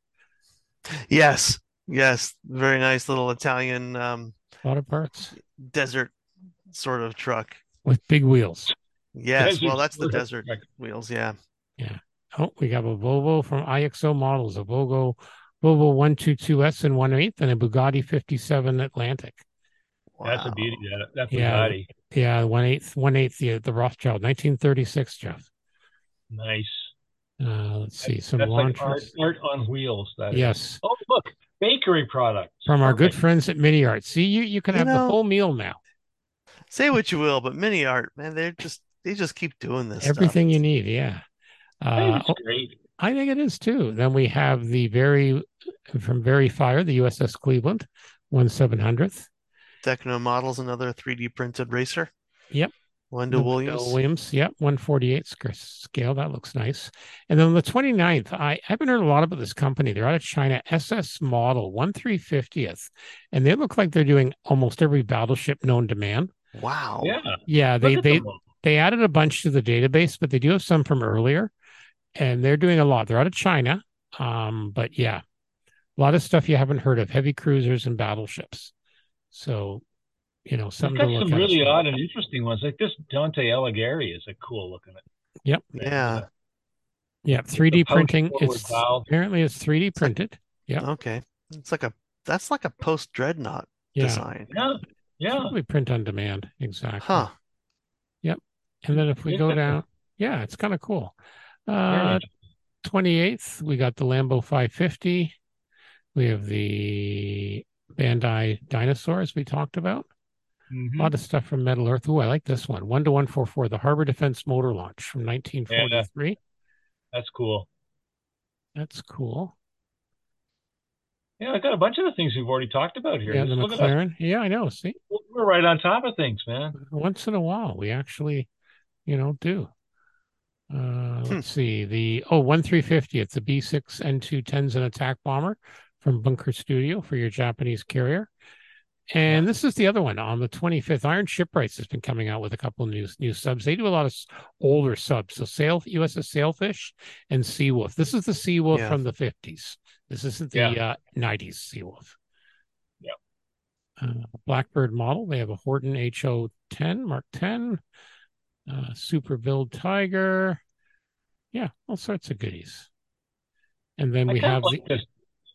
Yes, yes, very nice little Italian um, A lot of parts desert sort of truck. with big wheels. Yes, Desert well, that's the desert truck. wheels. Yeah. Yeah, Oh, we have a Volvo from IXO models, a Volvo Volvo 122S and 1/8 and a Bugatti 57 Atlantic. Wow. That's a beauty. That, that Yeah. Bugatti. Yeah, one eighth, one eighth the the Rothschild, 1936, Geoff. Nice. Uh, let's see some That's like art, art on wheels. That is. yes, Oh, look, bakery products from our good friends at Mini Art. See, you you can You have the whole meal now. Say what you will, but mini art, man, they're just they just keep doing this. stuff. Everything you need. Yeah. I think Uh, it's great. I think it is too. Then we have the very from Very Fire, the USS Cleveland, one seven hundredth. Techno Models, another 3D printed racer. Yep. Wedell-Williams. Williams, yep, 148 scale. That looks nice. And then on the 29th, I haven't heard a lot about this company. They're out of China, SS Model one three fiftieth, And they look like they're doing almost every battleship known to man. Wow. Yeah. Yeah, they they them. they added a bunch to the database, but they do have some from earlier. And they're doing a lot. They're out of China. Um, but yeah, a lot of stuff you haven't heard of, heavy cruisers and battleships. So, you know, They've got to look some really well. odd and interesting ones. Like this Dante Alighieri is a cool looking. Yep. Yeah. Yeah, 3D printing. It's valve. apparently it's 3D printed. Yeah. Okay. It's like a that's like a post dreadnought Yeah. design. Yeah. Yeah. Probably print on demand. Exactly. Huh. Yep. And then if we go down, yeah, it's kind of cool. Uh, 28th, we got the Lambo 550. We have the Bandai dinosaurs we talked about. Mhm. A lot of stuff from Metal Earth. Ooh, I like this one. One to one four four, the Harbor Defense Motor Launch from 1943. That's cool. That's cool. Yeah, I got a bunch of the things we've already talked about here. Yeah, Just the look at us. McLaren. Yeah, I know. See, We're right on top of things, man. once in a while we actually, you know, do. Uh, let's see the oh one three fifty. It's the B six N two Tenzan attack bomber from Bunker Studio for your Japanese carrier. And this is the other one on the 25th. Iron Shipwrights has been coming out with a couple of new new subs. They do a lot of older subs. So Sail USS Sailfish and Seawolf. This is the Seawolf Yeah. from the 50s. This isn't the Yeah. uh, 90s Seawolf. Yeah. Uh, Blackbird model. They have a Horten HO10 Mark 10, uh, Super Build Tiger. Yeah, all sorts of goodies. And then I we kind have like the this.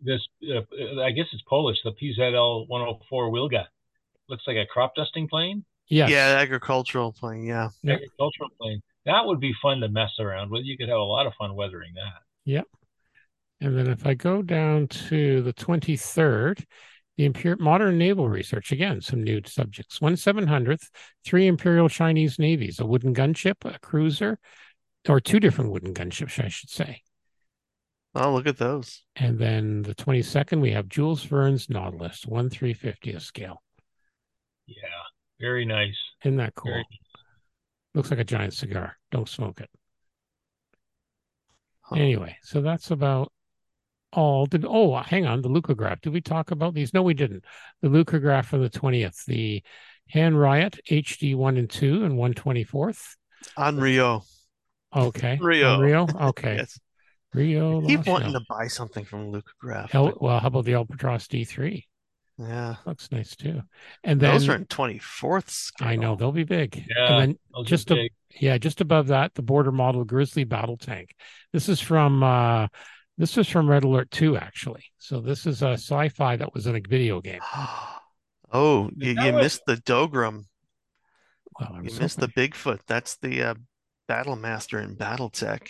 This, uh, I guess it's Polish. The PZL 104 Wilga looks like a crop dusting plane, yes, Yeah, agricultural plane. Yeah. Yeah. agricultural plane. That would be fun to mess around with. You could have a lot of fun weathering that. Yep. And then if I go down to the 23rd, the Imperial Modern Naval Research, again, some new subjects. One seven hundredth, three Imperial Chinese Navies, a wooden gunship, a cruiser, or two different wooden gunships, I should say. Oh, look at those. And then the 22nd, we have Jules Verne's Nautilus, one 350th scale. Yeah, very nice. Isn't that cool? Very Looks like a giant cigar. Don't smoke it. Huh. Anyway, so that's about all. Did oh, hang on, the Lukgraph. Did we talk about these? No, we didn't. The Lukgraph for the twentieth, the Hanriot HD one and two and one twenty fourth. On Rio. Okay, Rio. On Rio. Okay, Yes. Rio. I keep Lost wanting Hill. to buy something from Lukgraph. El- but- well, how about the Albatros D three? yeah. Looks nice too. And then Those are in 24th scale. I know they'll be big. Yeah, and then just a, big. yeah, just above that, the border model Grizzly battle tank. This is from uh this is from Red Alert 2, actually. So this is a sci-fi that was in a video game. Oh, you, you what- missed the Dougram. Well, You was missed the Bigfoot. That's the uh, Battle Master in BattleTech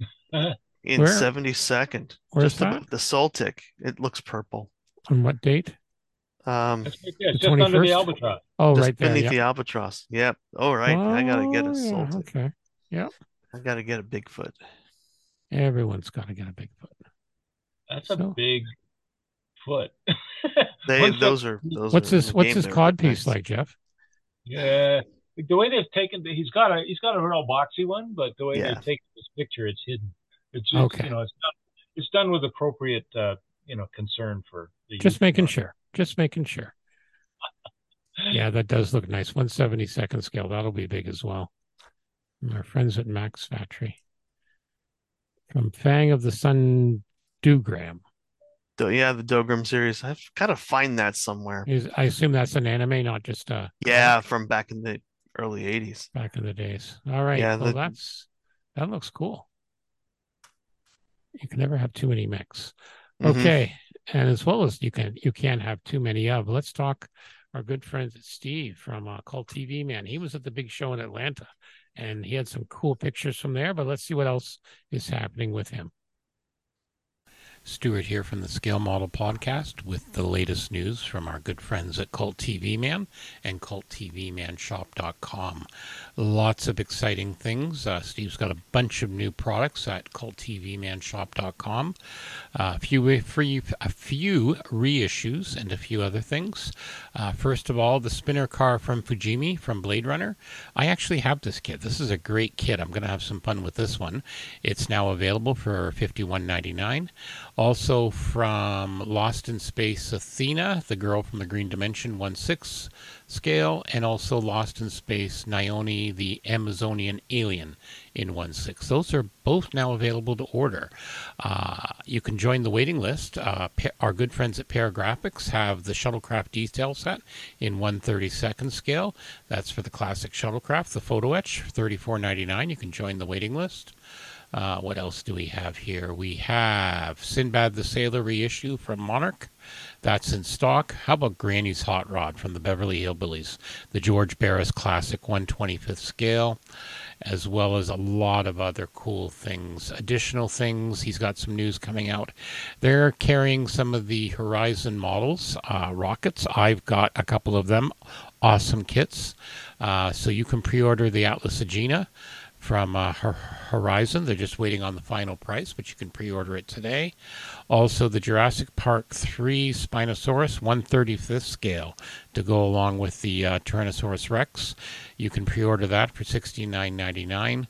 in Where- 72nd. where's Just that? above the Soltic. It looks purple. on what date? Um, That's. The It's just under 21st? the albatross. Oh, just right there. beneath Yeah. the albatross. Yep. All right. I gotta get Oh, a yeah, Soltic. Okay. I gotta get a Bigfoot. Everyone's got to get a big foot. That's So- a big foot. They Once those are those What's are in What's game, his they're cod nice. piece like, Geoff? Yeah, the way they've taken, he's got a he's got a real boxy one, but the way Yeah. they've taken this picture, it's hidden. It's just, Okay. you know, it's done, it's done with appropriate, uh, you know, concern for the Just making market. sure. Just making sure. Yeah, that does look nice. 172nd scale. That'll be big as well. Our friends at Max Factory. From Fang of the Sun Dougram. Do- yeah, the Dougram series. I've gotta find that somewhere. Is I assume that's an anime, not just uh Yeah, from back in the early 80s. back in the days. All right. Yeah, well, the- that's that looks cool. You can never have too many mix. Mhm. Okay. And as well as you can you can't have too many of. Let's talk our good friend Steve from uh, Cult TV Man. He was at the big show in Atlanta and he had some cool pictures from there, but let's see what else is happening with him. Stuart here from the Scale Model Podcast with the latest news from our good friends at Cult TV Man and CultTVManShop.com. Lots of exciting things. Uh, Steve's got a bunch of new products at CultTVManShop.com. Uh, a few free, a few reissues, and a few other things. Uh, first of all, the spinner car from Fujimi from Blade Runner. I actually have this kit. This is a great kit. I'm going to have some fun with this one. It's now available for $51.99. Also from Lost in Space Athena, the girl from the Green Dimension 1 6 scale, and also Lost in Space Nyoni, the Amazonian alien in 1 6. Those are both now available to order. Uh, you can join the waiting list. Uh, our good friends at Paragrafix have the Shuttlecraft detail set in 132nd scale. That's for the classic Shuttlecraft, the photo etch, $34.99. You can join the waiting list. Uh, what else do we have here? We have Sinbad the Sailor reissue from Monarch. That's in stock. How about Granny's Hot Rod from the Beverly Hillbillies? The George Barris Classic 125th scale, as well as a lot of other cool things. Additional things. He's got some news coming out. They're carrying some of the Horizon models, uh, rockets. I've got a couple of them. Awesome kits. Uh, so you can pre order the Atlas Agena from uh, Horizon. They're just waiting on the final price, but you can pre order it today. Also, the Jurassic Park 3 Spinosaurus 135th scale to go along with the uh, Tyrannosaurus Rex. You can pre order that for $69.99.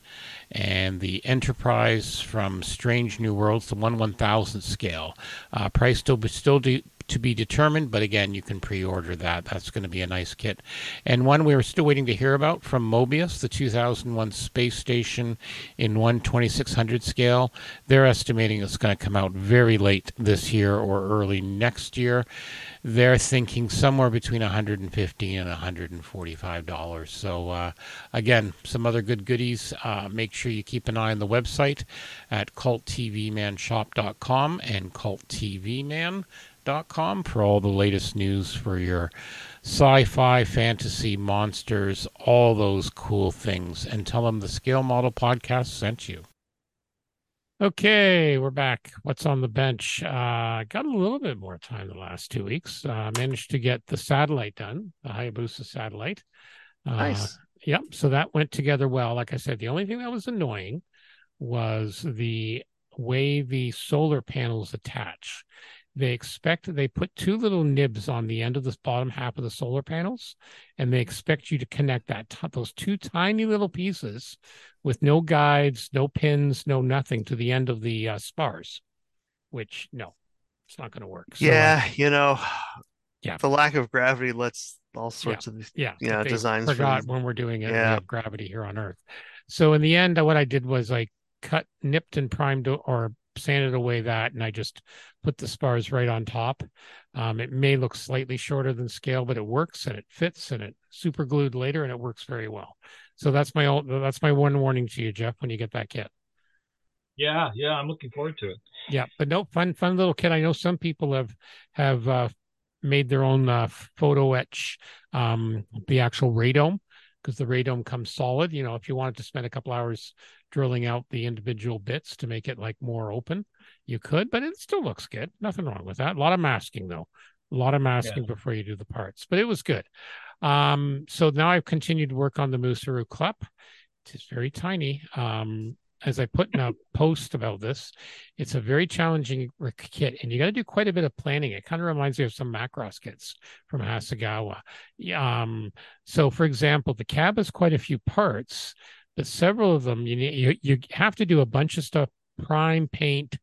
And the Enterprise from Strange New Worlds, the 1 1000th scale. Uh, price still, still de- to be determined, but again, you can pre-order that. That's going to be a nice kit. And one we are still waiting to hear about from Moebius, the 2001 space station in 1 2600 scale. They're estimating it's going to come out very late this year or early next year. They're thinking somewhere between 150 and 145 dollars. So uh, again, some other good goodies. Uh, make sure you keep an eye on the website at culttvmanshop.com and culttvman com for all the latest news for your sci fi, fantasy, monsters, all those cool things. And tell them the Scale Model Podcast sent you. Okay, we're back. What's on the bench? Uh, got a little bit more time the last two weeks. Uh, managed to get the satellite done, the Hayabusa satellite. Uh, nice. Yep. So that went together well. Like I said, the only thing that was annoying was the way the solar panels attach they expect they put two little nibs on the end of this bottom half of the solar panels and they expect you to connect that those two tiny little pieces with no guides no pins no nothing to the end of the uh, spars which no it's not going to work so, yeah uh, you know yeah the lack of gravity lets all sorts yeah. of these yeah, yeah designs forgot when we're doing it yeah. gravity here on earth so in the end what i did was i cut nipped and primed or sanded away that and I just put the spars right on top. Um, it may look slightly shorter than scale, but it works and it fits and it super glued later and it works very well. So that's my old, that's my one warning to you, Geoff, when you get that kit. Yeah, yeah, I'm looking forward to it. Yeah, but no fun, fun little kit. I know some people have have uh, made their own uh, photo etch um, the actual radome because the radome comes solid. You know, if you wanted to spend a couple hours drilling out the individual bits to make it like more open, you could, but it still looks good. Nothing wrong with that. A lot of masking though. A lot of masking yeah. before you do the parts, but it was good. Um, so now I've continued to work on the Musaru Klep. It's very tiny. Um, as I put in a post about this, it's a very challenging kit, and you got to do quite a bit of planning. It kind of reminds me of some Macross kits from Hasegawa. Um, so, for example, the cab has quite a few parts, but several of them you you you have to do a bunch of stuff, prime, paint,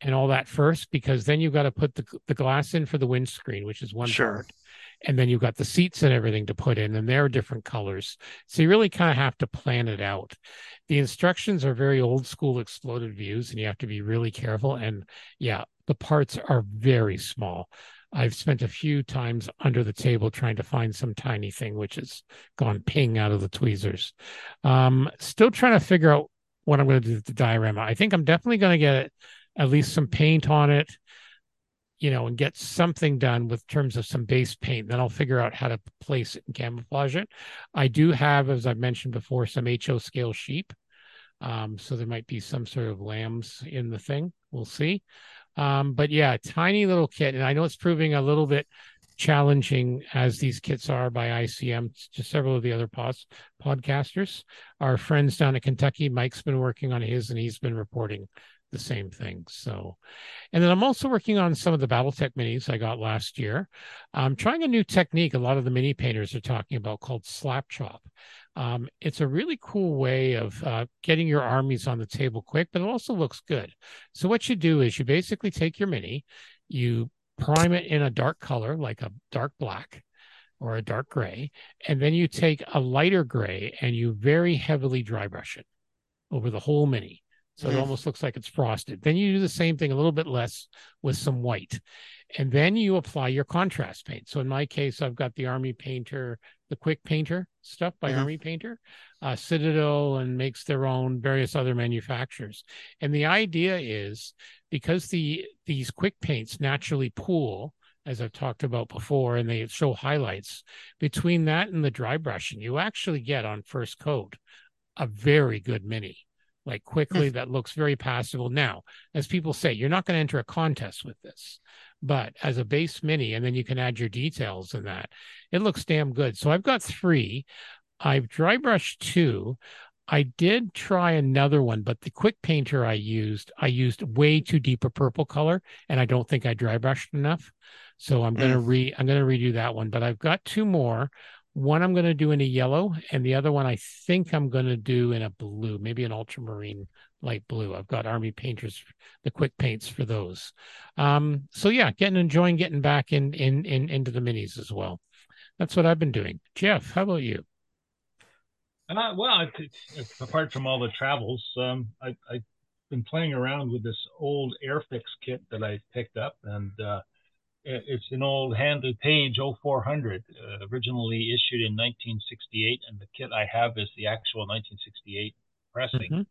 and all that first, because then you've got to put the the glass in for the windscreen, which is one sure. part and then you've got the seats and everything to put in and they're different colors so you really kind of have to plan it out the instructions are very old school exploded views and you have to be really careful and yeah the parts are very small i've spent a few times under the table trying to find some tiny thing which has gone ping out of the tweezers um, still trying to figure out what i'm going to do with the diorama i think i'm definitely going to get at least some paint on it you know, and get something done with terms of some base paint. Then I'll figure out how to place it and camouflage it. I do have, as I've mentioned before, some HO scale sheep. Um, so there might be some sort of lambs in the thing. We'll see. Um, but yeah, tiny little kit, and I know it's proving a little bit challenging as these kits are by ICM to several of the other pos- podcasters. Our friends down at Kentucky, Mike's been working on his, and he's been reporting the same thing. So, and then I'm also working on some of the BattleTech minis I got last year. I'm trying a new technique. A lot of the mini painters are talking about called slap chop. Um, it's a really cool way of uh, getting your armies on the table quick, but it also looks good. So what you do is you basically take your mini, you prime it in a dark color like a dark black or a dark gray, and then you take a lighter gray and you very heavily dry brush it over the whole mini. So mm. it almost looks like it's frosted. Then you do the same thing a little bit less with some white. And then you apply your contrast paint. So in my case, I've got the Army Painter, the Quick Painter stuff by mm-hmm. Army Painter, uh, Citadel, and makes their own various other manufacturers. And the idea is because the these quick paints naturally pool, as I've talked about before, and they show highlights between that and the dry brushing, you actually get on first coat a very good mini like quickly that looks very passable. Now, as people say, you're not going to enter a contest with this, but as a base mini, and then you can add your details in that, it looks damn good. So I've got three. I've dry brushed two. I did try another one, but the quick painter I used, I used way too deep a purple color, and I don't think I dry brushed enough. So I'm gonna mm. re I'm gonna redo that one. But I've got two more. One I'm going to do in a yellow, and the other one I think I'm going to do in a blue, maybe an ultramarine light blue. I've got Army Painters, the quick paints for those. Um, so yeah, getting enjoying getting back in in in into the minis as well. That's what I've been doing. Geoff, how about you? Uh, well, apart from all the travels, um, I, have been playing around with this old Airfix kit that I picked up, and uh, it's an old Handley Page 0400 uh, originally issued in 1968 and the kit i have is the actual 1968 pressing mm-hmm.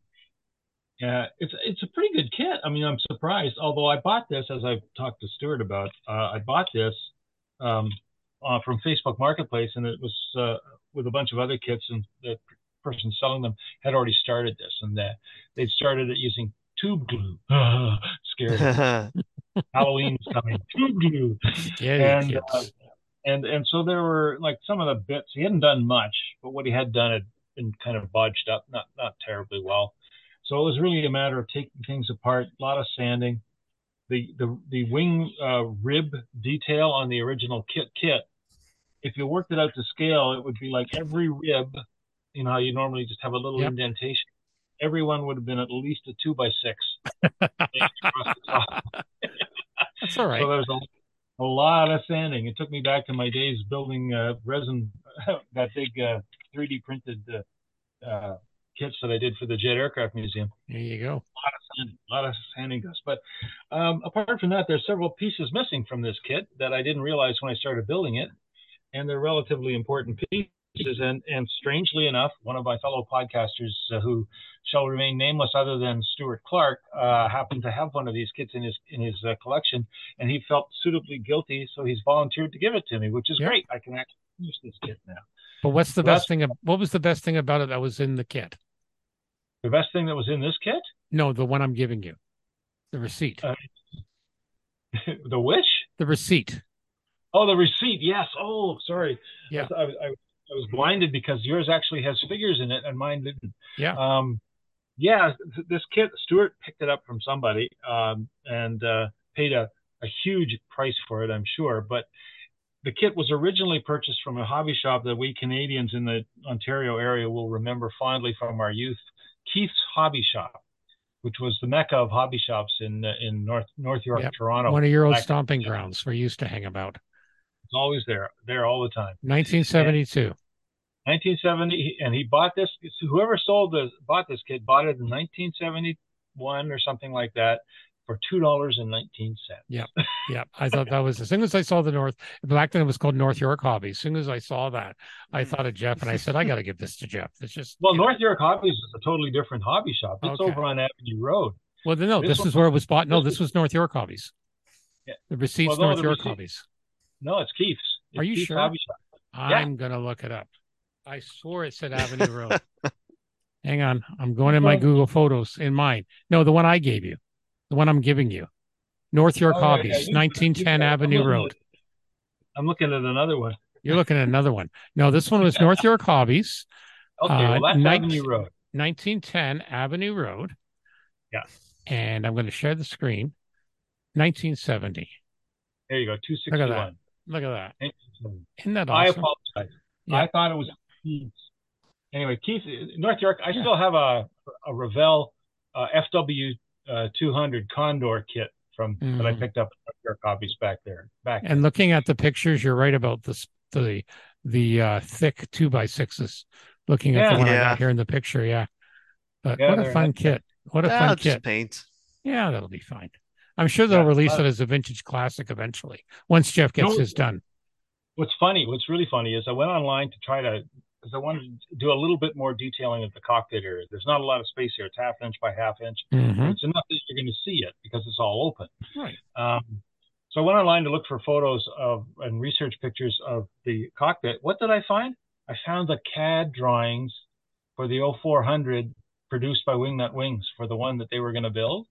Uh, it's it's a pretty good kit i mean i'm surprised although i bought this as i've talked to stuart about uh, i bought this um, uh, from facebook marketplace and it was uh, with a bunch of other kits and the person selling them had already started this and that they'd started it using tube glue scared Halloween's coming. Tube glue. Yeah, and uh, and and so there were like some of the bits he hadn't done much, but what he had done had been kind of bodged up, not not terribly well. So it was really a matter of taking things apart, a lot of sanding. The the the wing uh, rib detail on the original kit kit, if you worked it out to scale, it would be like every rib, you know how you normally just have a little yep. indentation. Everyone would have been at least a two by six. That's all right. So there's a, a lot of sanding. It took me back to my days building uh, resin, that big uh, 3D printed uh, uh, kits that I did for the Jet Aircraft Museum. There you go. A lot of sanding, a lot of sanding dust. But um, apart from that, there's several pieces missing from this kit that I didn't realize when I started building it, and they're relatively important pieces and and strangely enough, one of my fellow podcasters uh, who shall remain nameless, other than Stuart Clark, uh, happened to have one of these kits in his in his uh, collection, and he felt suitably guilty, so he's volunteered to give it to me, which is yep. great. I can actually use this kit now. But what's the so best thing? What was the best thing about it that was in the kit? The best thing that was in this kit? No, the one I'm giving you, the receipt. Uh, the which? The receipt. Oh, the receipt. Yes. Oh, sorry. Yeah. I, I, I was blinded because yours actually has figures in it and mine didn't. Yeah. Um, yeah, this kit, Stuart picked it up from somebody um, and uh, paid a, a huge price for it, I'm sure. But the kit was originally purchased from a hobby shop that we Canadians in the Ontario area will remember fondly from our youth, Keith's Hobby Shop, which was the mecca of hobby shops in in North North York, yep. Toronto. One of your old stomping grounds where you used to hang about. It's always there, there all the time. 1972. 1970, and he bought this. Whoever sold this, bought this kid, bought it in 1971 or something like that for two dollars and nineteen cents. Yeah, yeah. I thought that was as soon as I saw the North. Back then, it was called North York Hobby. As soon as I saw that, I thought of Geoff, and I said, I got to give this to Geoff. It's just well, North know. York Hobbies is a totally different hobby shop. It's okay. over on Avenue Road. Well, no, this, this is where it was bought. No, this was North York Hobbies. Yeah. The receipts, well, no, North York receipt, Hobbies. No, it's Keith's. It's Are you Keith's sure? I'm yeah. gonna look it up. I swore it said Avenue Road. Hang on, I'm going in my Google Photos in mine. No, the one I gave you, the one I'm giving you. North York Oh, yeah, yeah, Hobbies, you- 1910 you- I'm Avenue Road. at- I'm looking at another one. You're looking at another one. No, this one was North York Hobbies, Okay, Uh, well, that's night- Avenue Road. 1910 Avenue Road. Yeah. And I'm going to share the screen. 1970. There you go, 261. Look at that. Interesting. Isn't that awesome? I apologize. Yeah. I thought it was Keith. Anyway, Keith, North York. I Yeah. still have a a Revell uh, FW uh, 200 Condor kit from that I Mhm. picked up at North York Hobbies back there. Back And looking at the pictures, you're right about this the the uh, thick two by sixes. Looking at the Yeah. one I got here in the picture, yeah. But Yeah, what a fun kit! What a Ah, fun just kit! paint. Yeah, that'll be fine. I'm sure they'll Yeah, release uh, it as a vintage classic eventually once Jeff gets No, his done. What's funny, what's really funny is I went online to try to because I wanted to do a little bit more detailing of the cockpit area. There's not a lot of space here. It's half inch by half inch. Mhm. It's enough that you're going to see it because it's all open. Right. Um, so I went online to look for photos of and research pictures of the cockpit. What did I find? I found the CAD drawings for the 0400 produced by Wingnut Wings for the one that they were going to build.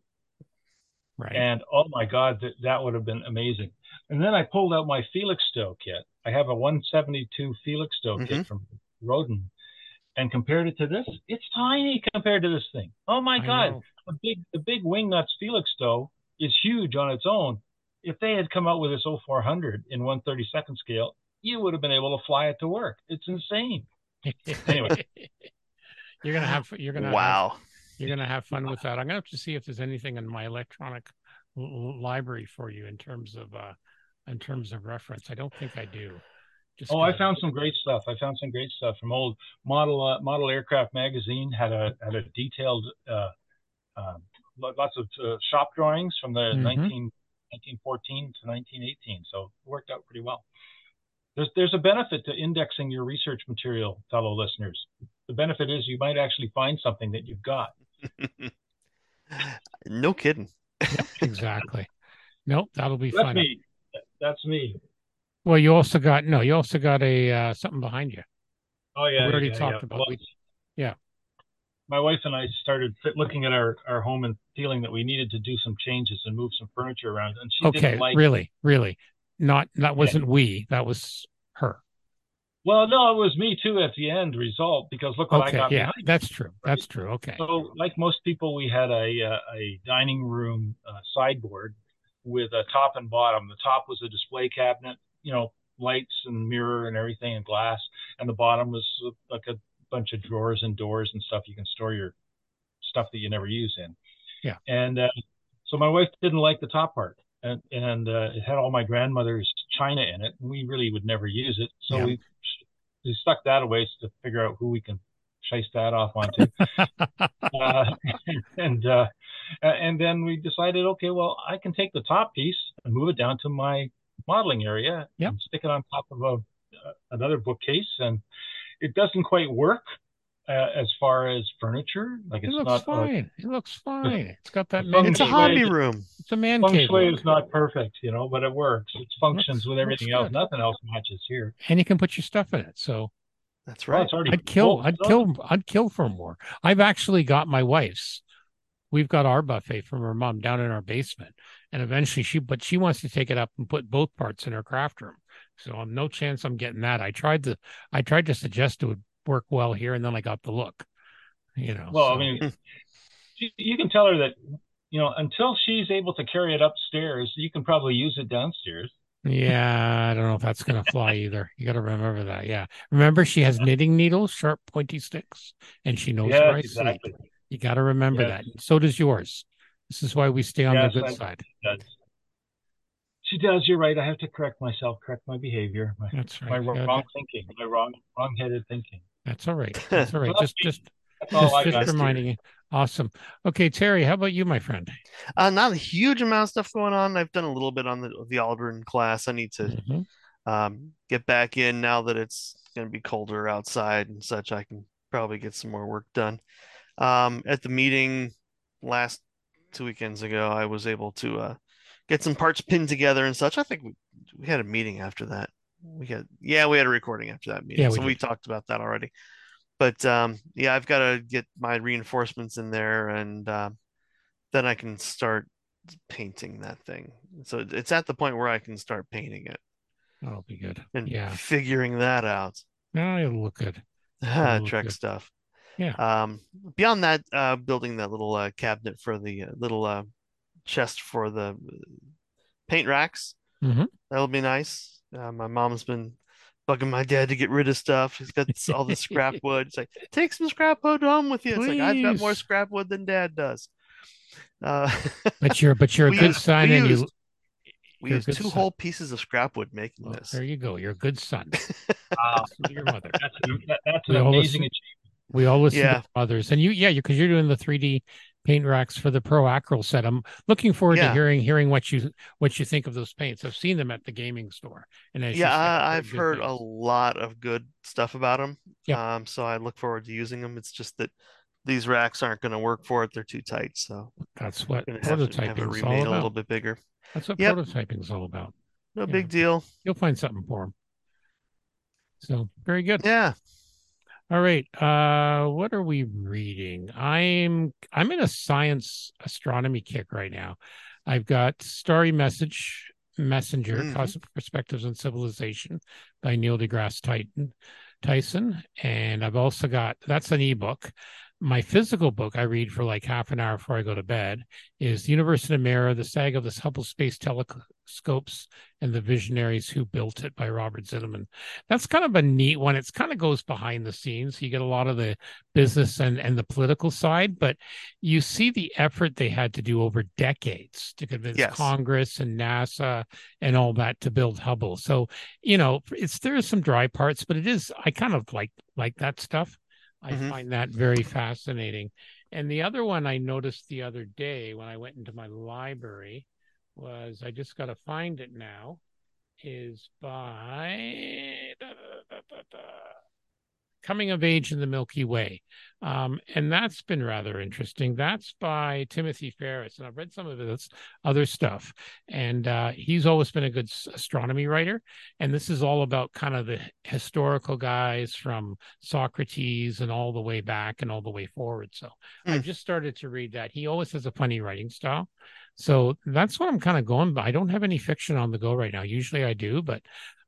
Right. And oh my God, that, that would have been amazing. And then I pulled out my Felixstowe kit. I have a 172 Felixstowe Mhm. kit from Roden and compared it to this, it's tiny compared to this thing. Oh my I God know. the big the big Wingnuts Felixstowe is huge on its own. If they had come out with this 0400 in 132nd scale, you would have been able to fly it to work. It's insane. Anyway. you're gonna have you're gonna have, Wow. you're gonna have fun with that. I'm gonna have to see if there's anything in my electronic l- l- library for you in terms of uh in terms of reference. I don't think I do. Just Oh, I found some great stuff. I found some great stuff from old model uh, model aircraft magazine had a had a detailed uh, um, lo- lots of uh, shop drawings from the Mhm. 19, 1914 to 1918. So it worked out pretty well. There's there's a benefit to indexing your research material, fellow listeners. The benefit is you might actually find something that you've got. No kidding. exactly. Nope, that'll be That's fun. me. That's me. Well, you also got no, you also got a uh, something behind you. Oh yeah, we already yeah, talked yeah. about. Well, we, yeah. my wife and I started fit- looking at our, our home and feeling that we needed to do some changes and move some furniture around. And she okay, didn't like. really, really, not that wasn't we. That was her. Well, no, it was me too at the end result because look what I Okay, got yeah, that's true. That's true. Okay. So, like most people, we had a uh, a dining room uh, sideboard with a top and bottom. The top was a display cabinet, you know, lights and mirror and everything and glass, and the bottom was like a bunch of drawers and doors and stuff you can store your stuff that you never use in. Yeah. And uh, so my wife didn't like the top part, and and uh, it had all my grandmother's china in it, and we really would never use it. So Yeah. we we stuck that away to figure out who we can chase that off onto uh, and uh, and then we decided, okay, well, I can take the top piece and move it down to my modeling area Yep. and stick it on top of a uh, another bookcase, and it doesn't quite work uh, as far as furniture. Like It it's looks not. Fine. it looks fine. It's got that man. It's a hobby shui- room. It's a man feng cave. shui look. is not perfect, you know, but it works. It functions Looks- with everything else. Nothing else matches here. and you can put your stuff in it. So That's right. it's already I'd kill. full. I'd kill. I'd kill for more. I've actually got my wife's. We've got our buffet from her mom down in our basement, and eventually she, but she wants to take it up and put both parts in her craft room. So I'm no chance I'm getting that. I tried to. I tried to suggest it would work well here, and then I got the look. You know. Well, so- I mean, you, can tell her that, you know, until she's able to carry it upstairs, you can probably use it downstairs. Yeah, I don't know if that's going to fly either. You got to remember that. Yeah. Remember, she has knitting needles, sharp, pointy sticks, and she knows where I yes, sleep. You got to remember Yes. that. So does yours. This is why we stay on Yes, the good I- side. Does. She does. You're right. I have to correct myself, correct my behavior, my, That's right. my wrong thinking, my wrong, wrong-headed thinking. That's all right. That's all right. Well, just, just, all just, just reminding you. Awesome. Okay, Terry, how about you, my friend? Uh, not a huge amount of stuff going on. I've done a little bit on the the Aldrin class. I need to Mhm. um, get back in now that it's going to be colder outside and such. I can probably get some more work done. Um, at the meeting last two weekends ago, I was able to uh, get some parts pinned together and such. I think we, we had a meeting after that. We had, yeah, we had a recording after that meeting. Yeah, we so we talked about that already. But um, yeah, I've got to get my reinforcements in there and uh, then I can start painting that thing. So it's at the point where I can start painting it. That'll be good. And yeah. figuring that out. Yeah, it'll look good. It'll Trek good. stuff. Yeah. Um, beyond that, uh, building that little uh, cabinet for the uh, little uh, chest for the paint racks. Mm-hmm. That'll be nice. Uh, my mom's been bugging my dad to get rid of stuff. He's got all the scrap wood. It's like, take some scrap wood home with you. It's like I've got more scrap wood than dad does. Uh, but you're but you're a good son, and used, you. We used two son. whole pieces of scrap wood making well, this. There you go. You're a good son. Wow, your mother. That's, that, that's an amazing achievement. We all listen yeah. to others, and you, yeah, because you, are doing the 3D paint racks for the Pro Acryl set. I'm looking forward yeah. to hearing hearing what you what you think of those paints. I've seen them at the gaming store, and yeah, I, have heard paints. a lot of good stuff about them. Yeah. Um, so I look forward to using them. It's just that these racks aren't going to work for it; they're too tight. So that's what prototyping is all about. A little bit bigger. That's what yep. prototyping is all about. No yeah. big deal. You'll find something for them. So very good. Yeah. All right. Uh what are we reading? I'm I'm in a science astronomy kick right now. I've got Starry Message Messenger, mm-hmm. Cosmic Perspectives on Civilization by Neil deGrasse Tyson. Tyson. And I've also got that's an ebook my physical book I read for like half an hour before I go to bed is The Universe in a Mirror, The Saga of the Hubble Space Telescopes and the Visionaries Who Built It by Robert Zimmerman. That's kind of a neat one. It's kind of goes behind the scenes. You get a lot of the business and, and the political side, but you see the effort they had to do over decades to convince yes. Congress and NASA and all that to build Hubble. So, you know, it's there are some dry parts, but it is I kind of like like that stuff. I mm-hmm. find that very fascinating. And the other one I noticed the other day when I went into my library was I just got to find it now is by da, da, da, Coming of Age in the Milky Way. Um, and that's been rather interesting. That's by Timothy Ferris. And I've read some of his other stuff. And uh, he's always been a good astronomy writer. And this is all about kind of the historical guys from Socrates and all the way back and all the way forward. So mm. I just started to read that. He always has a funny writing style. So that's what I'm kind of going. I don't have any fiction on the go right now. Usually I do, but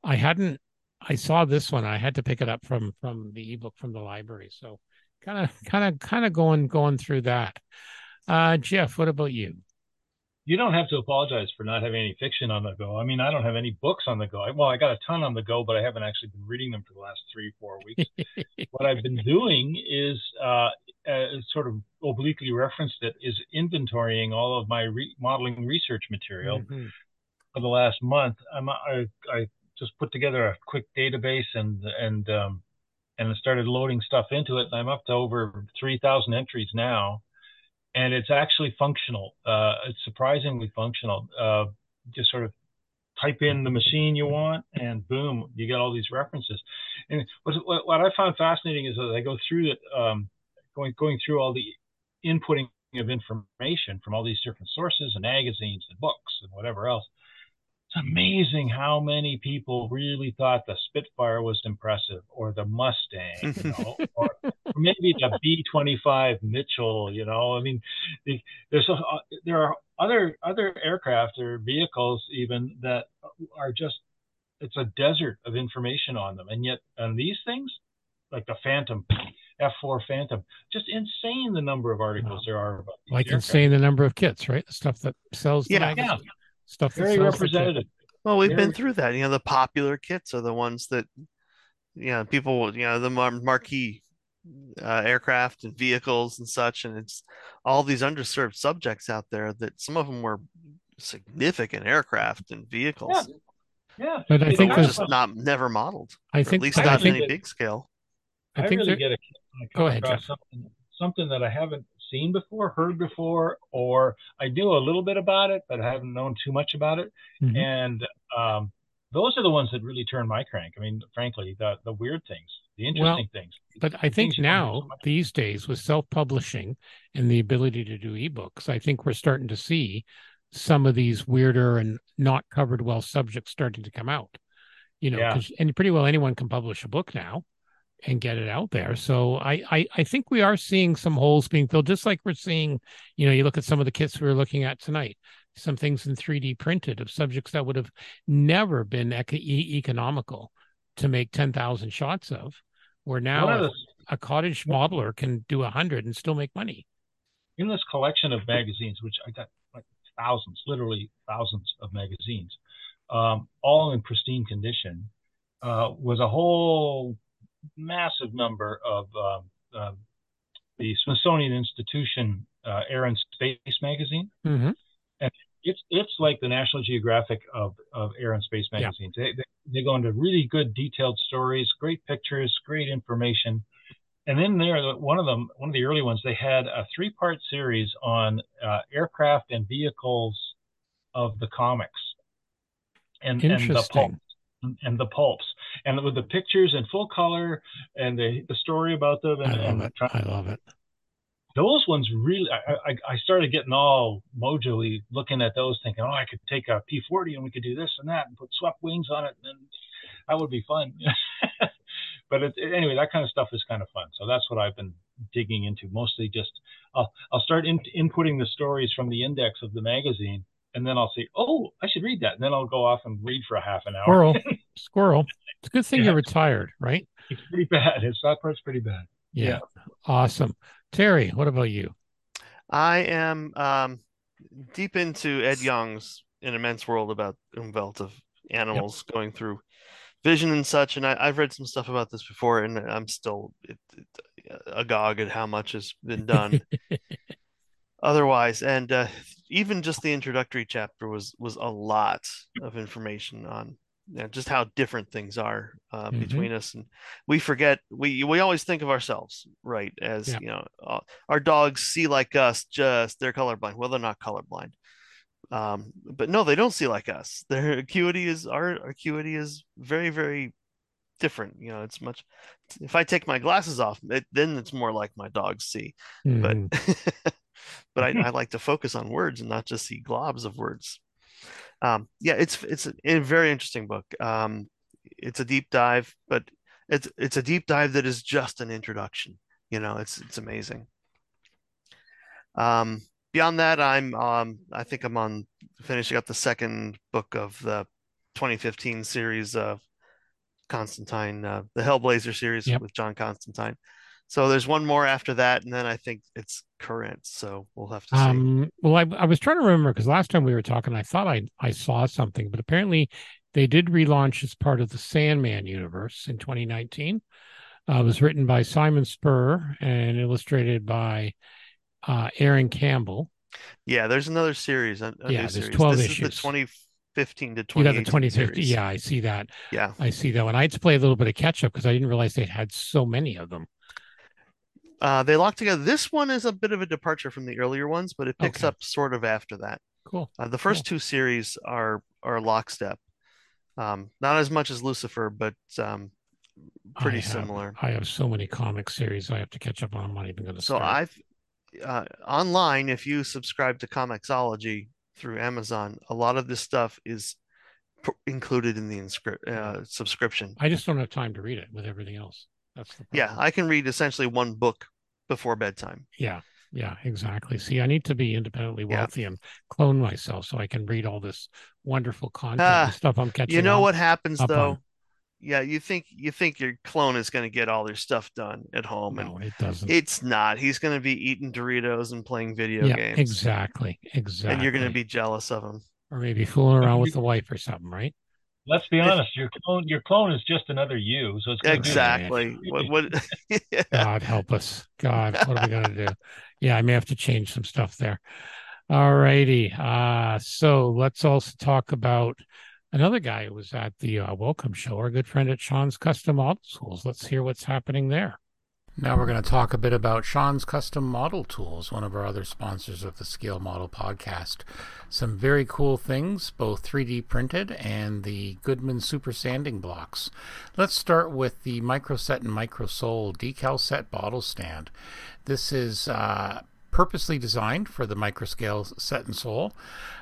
I hadn't I saw this one. I had to pick it up from from the ebook from the library. So kind of kind of kind of going going through that. Uh, Geoff, what about you? You don't have to apologize for not having any fiction on the go. I mean, I don't have any books on the go. Well, I got a ton on the go, but I haven't actually been reading them for the last three, four weeks. what I've been doing is uh, uh, sort of obliquely referenced it is inventorying all of my re- modeling research material mm-hmm. for the last month. I'm, I, I just put together a quick database and and um, and started loading stuff into it. And I'm up to over 3,000 entries now, and it's actually functional. Uh, it's surprisingly functional. Uh, just sort of type in the machine you want, and boom, you get all these references. And what, what I found fascinating is that I go through it, um, going going through all the inputting of information from all these different sources and magazines and books and whatever else it's amazing how many people really thought the Spitfire was impressive, or the Mustang, you know, or, maybe the B-25 Mitchell. You know, I mean, there's a, uh, there are other other aircraft or vehicles even that are just it's a desert of information on them, and yet on these things, like the Phantom, F4 Phantom, just insane the number of articles wow. there are about. Like aircraft. insane the number of kits, right? The stuff that sells. Yeah, yeah stuff very representative. Well, we've very... been through that. You know, the popular kits are the ones that, you know, people, you know, the mar- marquee uh, aircraft and vehicles and such, and it's all these underserved subjects out there that some of them were significant aircraft and vehicles. Yeah. Yeah, but I think we're just not never modeled. I think at least not in any big scale. I, I think really get a go ahead, Geoff. Something, something that I haven't seen before, heard before, or I knew a little bit about it, but I haven't known too much about it. Mm-hmm. And um, those are the ones that really turn my crank. I mean, frankly, the the weird things, the interesting well, things. But I think now, so these days, with self publishing and the ability to do ebooks, I think we're starting to see some of these weirder and not covered well subjects starting to come out. You know, yeah. and pretty well anyone can publish a book now and get it out there. So I, I, I think we are seeing some holes being filled, just like we're seeing, you know, you look at some of the kits we were looking at tonight. some things in 3D printed of subjects that would have never been eco- economical to make 10,000 shots of, where now a, a, cottage modeler can do 100 and still make money. In this collection of magazines, which I got like thousands, literally thousands of magazines, um, all in pristine condition, uh, was a whole massive number of um, uh, the Smithsonian Institution uh, Air and Space magazine. Mm-hmm. And it's it's like the National Geographic of, of air and space magazines. Yeah. They, they, they go into really good detailed stories, great pictures, great information. And then there, one of them, one of the early ones, they had a three-part series on uh, aircraft and vehicles of the comics, and, and the pulps, and the pulps, and with the pictures in full color and the the story about them. And, I love and it. I love it those ones really I, I, I started getting all mojoy looking at those thinking oh i could take a p40 and we could do this and that and put swept wings on it and that would be fun but it, anyway that kind of stuff is kind of fun so that's what i've been digging into mostly just i'll, I'll start in, inputting the stories from the index of the magazine and then i'll say oh i should read that and then i'll go off and read for a half an hour squirrel squirrel it's a good thing yeah. you're retired right it's pretty bad it's that part's pretty bad yeah. yeah. awesome Terry, what about you? I am um, deep into Ed Yong's An Immense World about Umwelt of animals yep. going through vision and such. And I, have read some stuff about this before, and I'm still it, it, agog at how much has been done. Otherwise, and uh, even just the introductory chapter was was a lot of information on you know, just how different things are uh, mm-hmm. between us. And we forget we we always think of ourselves right as yeah. you know uh, our dogs see like us just they're colorblind. Well they're not colorblind. Um, but no they don't see like us. Their acuity is our acuity is very very different. You know it's much if i take my glasses off it, then it's more like my dogs see. Mm-hmm. but but I, I like to focus on words and not just see globs of words um, yeah, it's it's a very interesting book. Um, it's a deep dive, but it's it's a deep dive that is just an introduction. You know, it's it's amazing. Um, beyond that, I'm um, I think I'm on finishing up the second book of the 2015 series of Constantine, uh, the Hellblazer series yep. with John Constantine. So there's one more after that, and then I think it's current. So we'll have to see. Um, well, I, I was trying to remember because last time we were talking, I thought I I saw something, but apparently they did relaunch as part of the Sandman universe in 2019. Uh, it was written by Simon Spurrier and illustrated by uh, Aaron Campbell. Yeah, there's another series. A, a yeah, there's series. 12 this issues. Is the 2015 to 20. You got the 2015. Yeah, I see that. Yeah, I see that one. I had to play a little bit of catch up because I didn't realize they had so many of them. Uh, they lock together. This one is a bit of a departure from the earlier ones, but it picks okay. up sort of after that. Cool. Uh, the first cool. two series are are lockstep. Um, not as much as Lucifer, but um, pretty I have, similar. I have so many comic series I have to catch up on. I'm not even going to. So I've uh, online. If you subscribe to Comixology through Amazon, a lot of this stuff is included in the inscri- uh, subscription. I just don't have time to read it with everything else. That's the yeah. I can read essentially one book before bedtime. Yeah. Yeah, exactly. See, I need to be independently wealthy yeah. and clone myself so I can read all this wonderful content uh, stuff I'm catching. You know what happens though? On. Yeah, you think you think your clone is going to get all their stuff done at home, no, and it doesn't. It's not. He's going to be eating Doritos and playing video yeah, games. Exactly. Exactly. And you're going to be jealous of him, or maybe fooling around with the wife or something, right? Let's be honest. Your clone, your clone is just another you. So it's exactly what. what yeah. God help us. God, what are we gonna do? Yeah, I may have to change some stuff there. All righty. Uh, so let's also talk about another guy who was at the uh, welcome show. Our good friend at Sean's Custom Auto Tools. Let's hear what's happening there. Now we're going to talk a bit about Sean's Custom Model Tools, one of our other sponsors of the Scale Model podcast. Some very cool things, both 3D printed and the Goodman Super Sanding Blocks. Let's start with the Microset and Microsol decal set bottle stand. This is uh, purposely designed for the microscale set and Sol.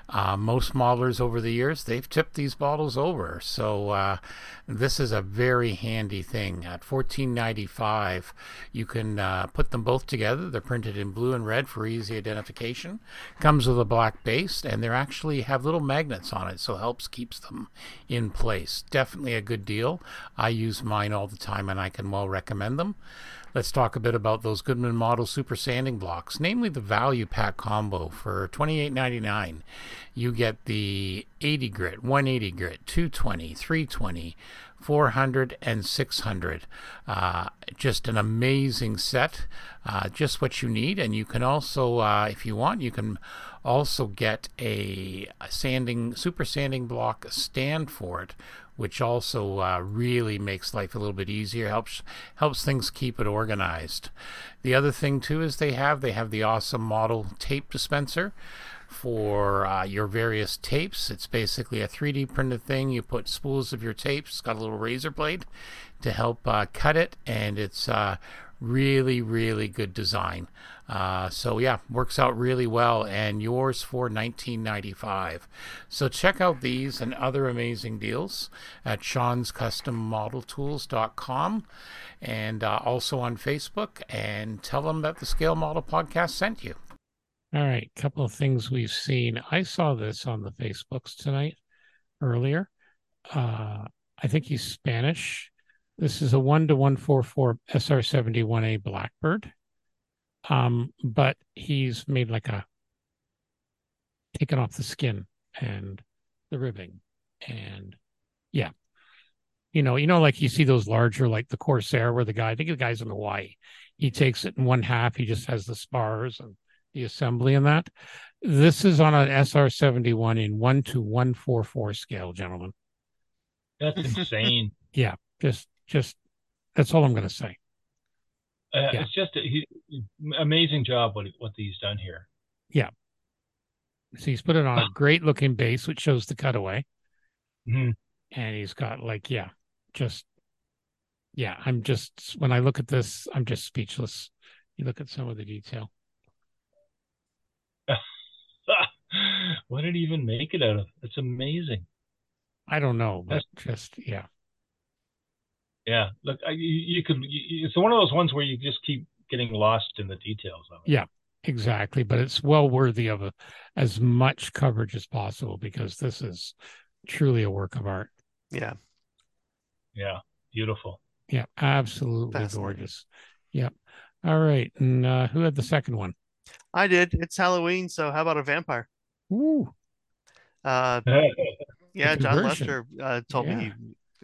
Uh, most modelers over the years, they've tipped these bottles over. So uh, this is a very handy thing. At $14.95, you can uh, put them both together. They're printed in blue and red for easy identification. Comes with a black base, and they actually have little magnets on it, so it helps keeps them in place. Definitely a good deal. I use mine all the time, and I can well recommend them. Let's talk a bit about those Goodman Model Super Sanding Blocks, namely the Value Pack Combo for $28.99. You get the 80 grit, 180 grit, 220, 320, 400, and 600. Uh, just an amazing set, uh, just what you need. And you can also, uh, if you want, you can also get a, a sanding, super sanding block stand for it which also uh, really makes life a little bit easier. helps helps things keep it organized. The other thing too is they have they have the awesome model tape dispenser for uh, your various tapes. It's basically a 3D printed thing. You put spools of your tapes. It's got a little razor blade to help uh, cut it, and it's uh, really really good design. Uh, so yeah, works out really well, and yours for 19.95. So check out these and other amazing deals at Sean'sCustomModelTools.com, and uh, also on Facebook, and tell them that the Scale Model Podcast sent you. All right, couple of things we've seen. I saw this on the Facebooks tonight earlier. Uh, I think he's Spanish. This is a one to one four four SR seventy one A Blackbird. Um, but he's made like a taken off the skin and the ribbing and yeah. You know you know like you see those larger like the corsair where the guy i think the guy's in hawaii. He takes it in one half. He just has the spars and the assembly and that. This is on an sr71 in 1 to 144 scale gentlemen. That's insane. Yeah just just that's all i'm going to say uh, yeah. It's just a, he, amazing job what what he's done here. Yeah. So he's put it on a great looking base, which shows the cutaway. Mm-hmm. And he's got like, yeah, just, yeah, I'm just, when I look at this, I'm just speechless. You look at some of the detail. what did he even make it out of? It's amazing. I don't know, but That's... just, yeah. Yeah, look, I, you, you could. You, it's one of those ones where you just keep getting lost in the details of it. Yeah, exactly. But it's well worthy of a, as much coverage as possible because this is truly a work of art. Yeah. Yeah. Beautiful. Yeah. Absolutely gorgeous. Yep. All right. And uh, who had the second one? I did. It's Halloween, so how about a vampire? Ooh. Uh, yeah, John Lester uh, told yeah. me he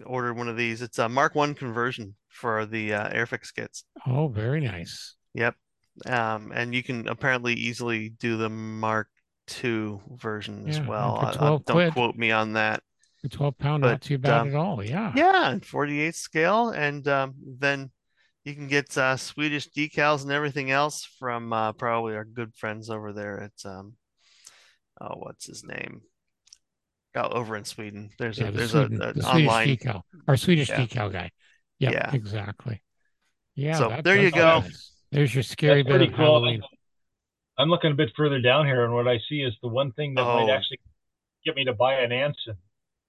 ordered one of these. It's a Mark One conversion for the uh, Airfix kits. Oh, very nice. Yep. Um, and you can apparently easily do the Mark Two version yeah, as well. Uh, don't quid. quote me on that. For twelve pound, but, not too bad um, at all. Yeah. Yeah, forty eight scale, and um, then you can get uh, Swedish decals and everything else from uh, probably our good friends over there at um, oh, what's his name? Out over in Sweden. There's yeah, a the there's Sweden, a, the online decal, our Swedish yeah. decal guy. Yep, yeah, exactly. Yeah. So that, there you go. Nice. There's your scary that's bit of cool. Halloween. I'm looking a bit further down here, and what I see is the one thing that oh. might actually get me to buy an Anson,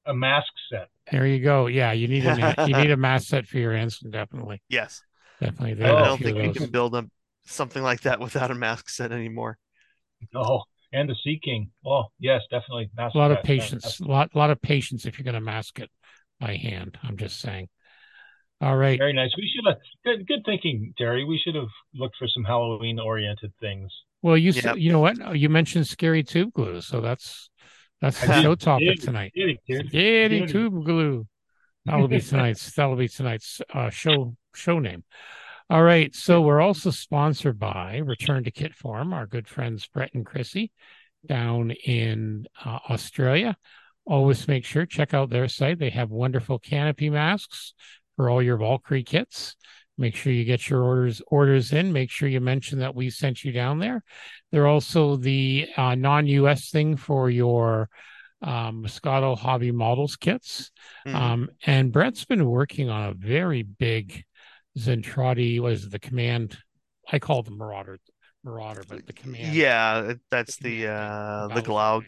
a mask set. There you go. Yeah, you need a you need a mask set for your Anson, definitely. Yes, definitely. I don't think you can build a something like that without a mask set anymore. No, and the Sea King. Oh, yes, definitely. a lot of patience. A lot, lot of patience if you're going to mask it by hand. I'm just saying. All right. Very nice. We should have good, good thinking, Terry. We should have looked for some Halloween oriented things. Well, you yep. you know what? You mentioned scary tube glue, so that's that's the show topic tonight. Scary tube glue. That'll be tonight's. that'll be tonight's uh, show show name. All right. So we're also sponsored by Return to Kit Form, our good friends Brett and Chrissy down in uh, Australia. Always make sure check out their site. They have wonderful canopy masks for all your Valkyrie kits. Make sure you get your orders orders in. Make sure you mention that we sent you down there. They're also the uh, non-US thing for your um, Moscato Hobby Models kits. Mm-hmm. Um, and Brett's been working on a very big Zentradi was the command. I call the Marauder Marauder, but the command. Yeah, that's The the command uh the the Glaug.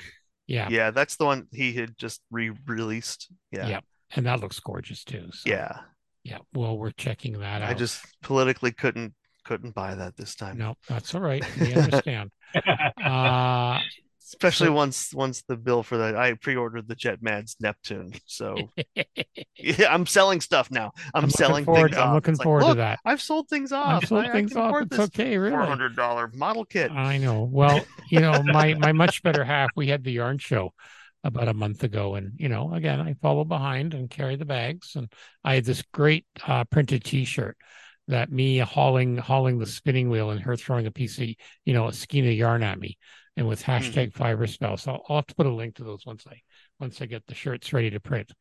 Yeah. Yeah, that's the one he had just re-released. Yeah. yeah, And that looks gorgeous too. So, Yeah. Yeah. Well, we're checking that out. I just politically couldn't couldn't buy that this time. no, that's all right. We understand. uh, Especially once once the bill for that I pre-ordered the Jetmads Neptune. So yeah, I'm selling stuff now. I'm, looking selling forward. things I'm off. looking It's like, forward to that. I've sold things off. I've sold I, things I off. It's okay, really. four hundred dollar model kit. I know. Well, you know, my my much better half. We had the yarn show about a month ago, and you know, again, I follow behind and carry the bags, and I had this great uh, printed T-shirt that me hauling hauling the spinning wheel and her throwing a piece of you know a skein of yarn at me, and with hashtag fiber spell. So I'll, I'll have to put a link to those once I once I get the shirts ready to print.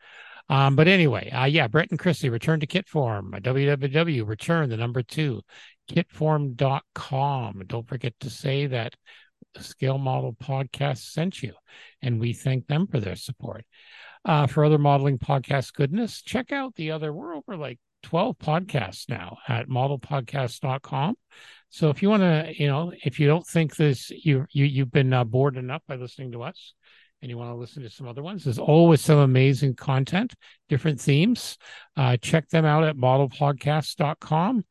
Um, but anyway, uh, yeah, Brett and Chrissy return to kit Kitform, www, return the number two, kitform.com. Don't forget to say that the Scale Model Podcast sent you, and we thank them for their support. Uh, for other modeling podcast goodness, check out the other, we're over like 12 podcasts now at modelpodcast.com. So if you want to, you know, if you don't think this, you, you, you've been uh, bored enough by listening to us, and you want to listen to some other ones, there's always some amazing content, different themes. Uh, check them out at modelpodcast.com.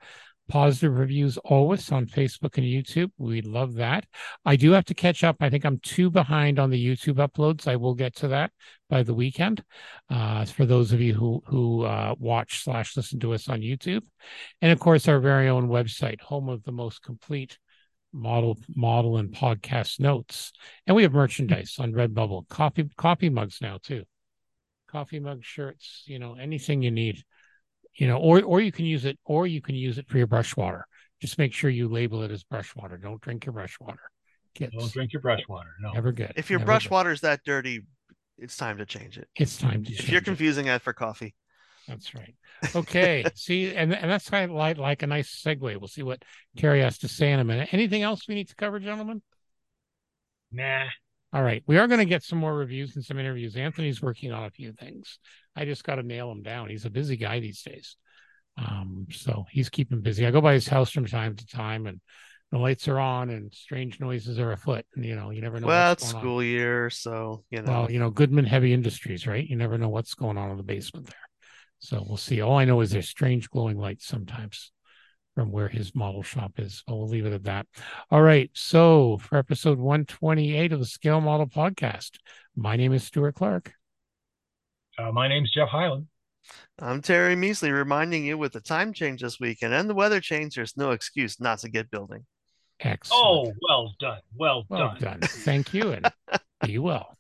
Positive reviews always on Facebook and YouTube. We love that. I do have to catch up. I think I'm too behind on the YouTube uploads. I will get to that by the weekend. Uh, for those of you who who uh, watch slash listen to us on YouTube, and of course our very own website, home of the most complete model model and podcast notes and we have merchandise on redbubble coffee coffee mugs now too coffee mug shirts you know anything you need you know or or you can use it or you can use it for your brush water just make sure you label it as brush water don't drink your brush water kids Don't drink your brush water. No. never good If your never brush good. is that dirty, it's time to change it. it's time to If you're change it. confusing that for coffee. That's right. Okay. see, and and that's kind of like like a nice segue. We'll see what Terry has to say in a minute. Anything else we need to cover, gentlemen? Nah. All right. We are going to get some more reviews and some interviews. Anthony's working on a few things. I just got to nail him down. He's a busy guy these days. Um, so he's keeping busy. I go by his house from time to time and the lights are on and strange noises are afoot. And you know, you never know. well, what's it's going on. school year, so you know. Well, you know, Goodman Heavy Industries, right? You never know what's going on in the basement there. So we'll see. All I know is there's strange glowing lights sometimes from where his model shop is. But we'll leave it at that. All right. So for episode 128 of the Scale Model Podcast, my name is Stuart Clark. Uh, my is Geoff Highland. I'm Terry Measley reminding you with the time change this weekend and the weather change, there's no excuse not to get building. Excellent. Oh, well done. Well, well done. done. Thank you and be well.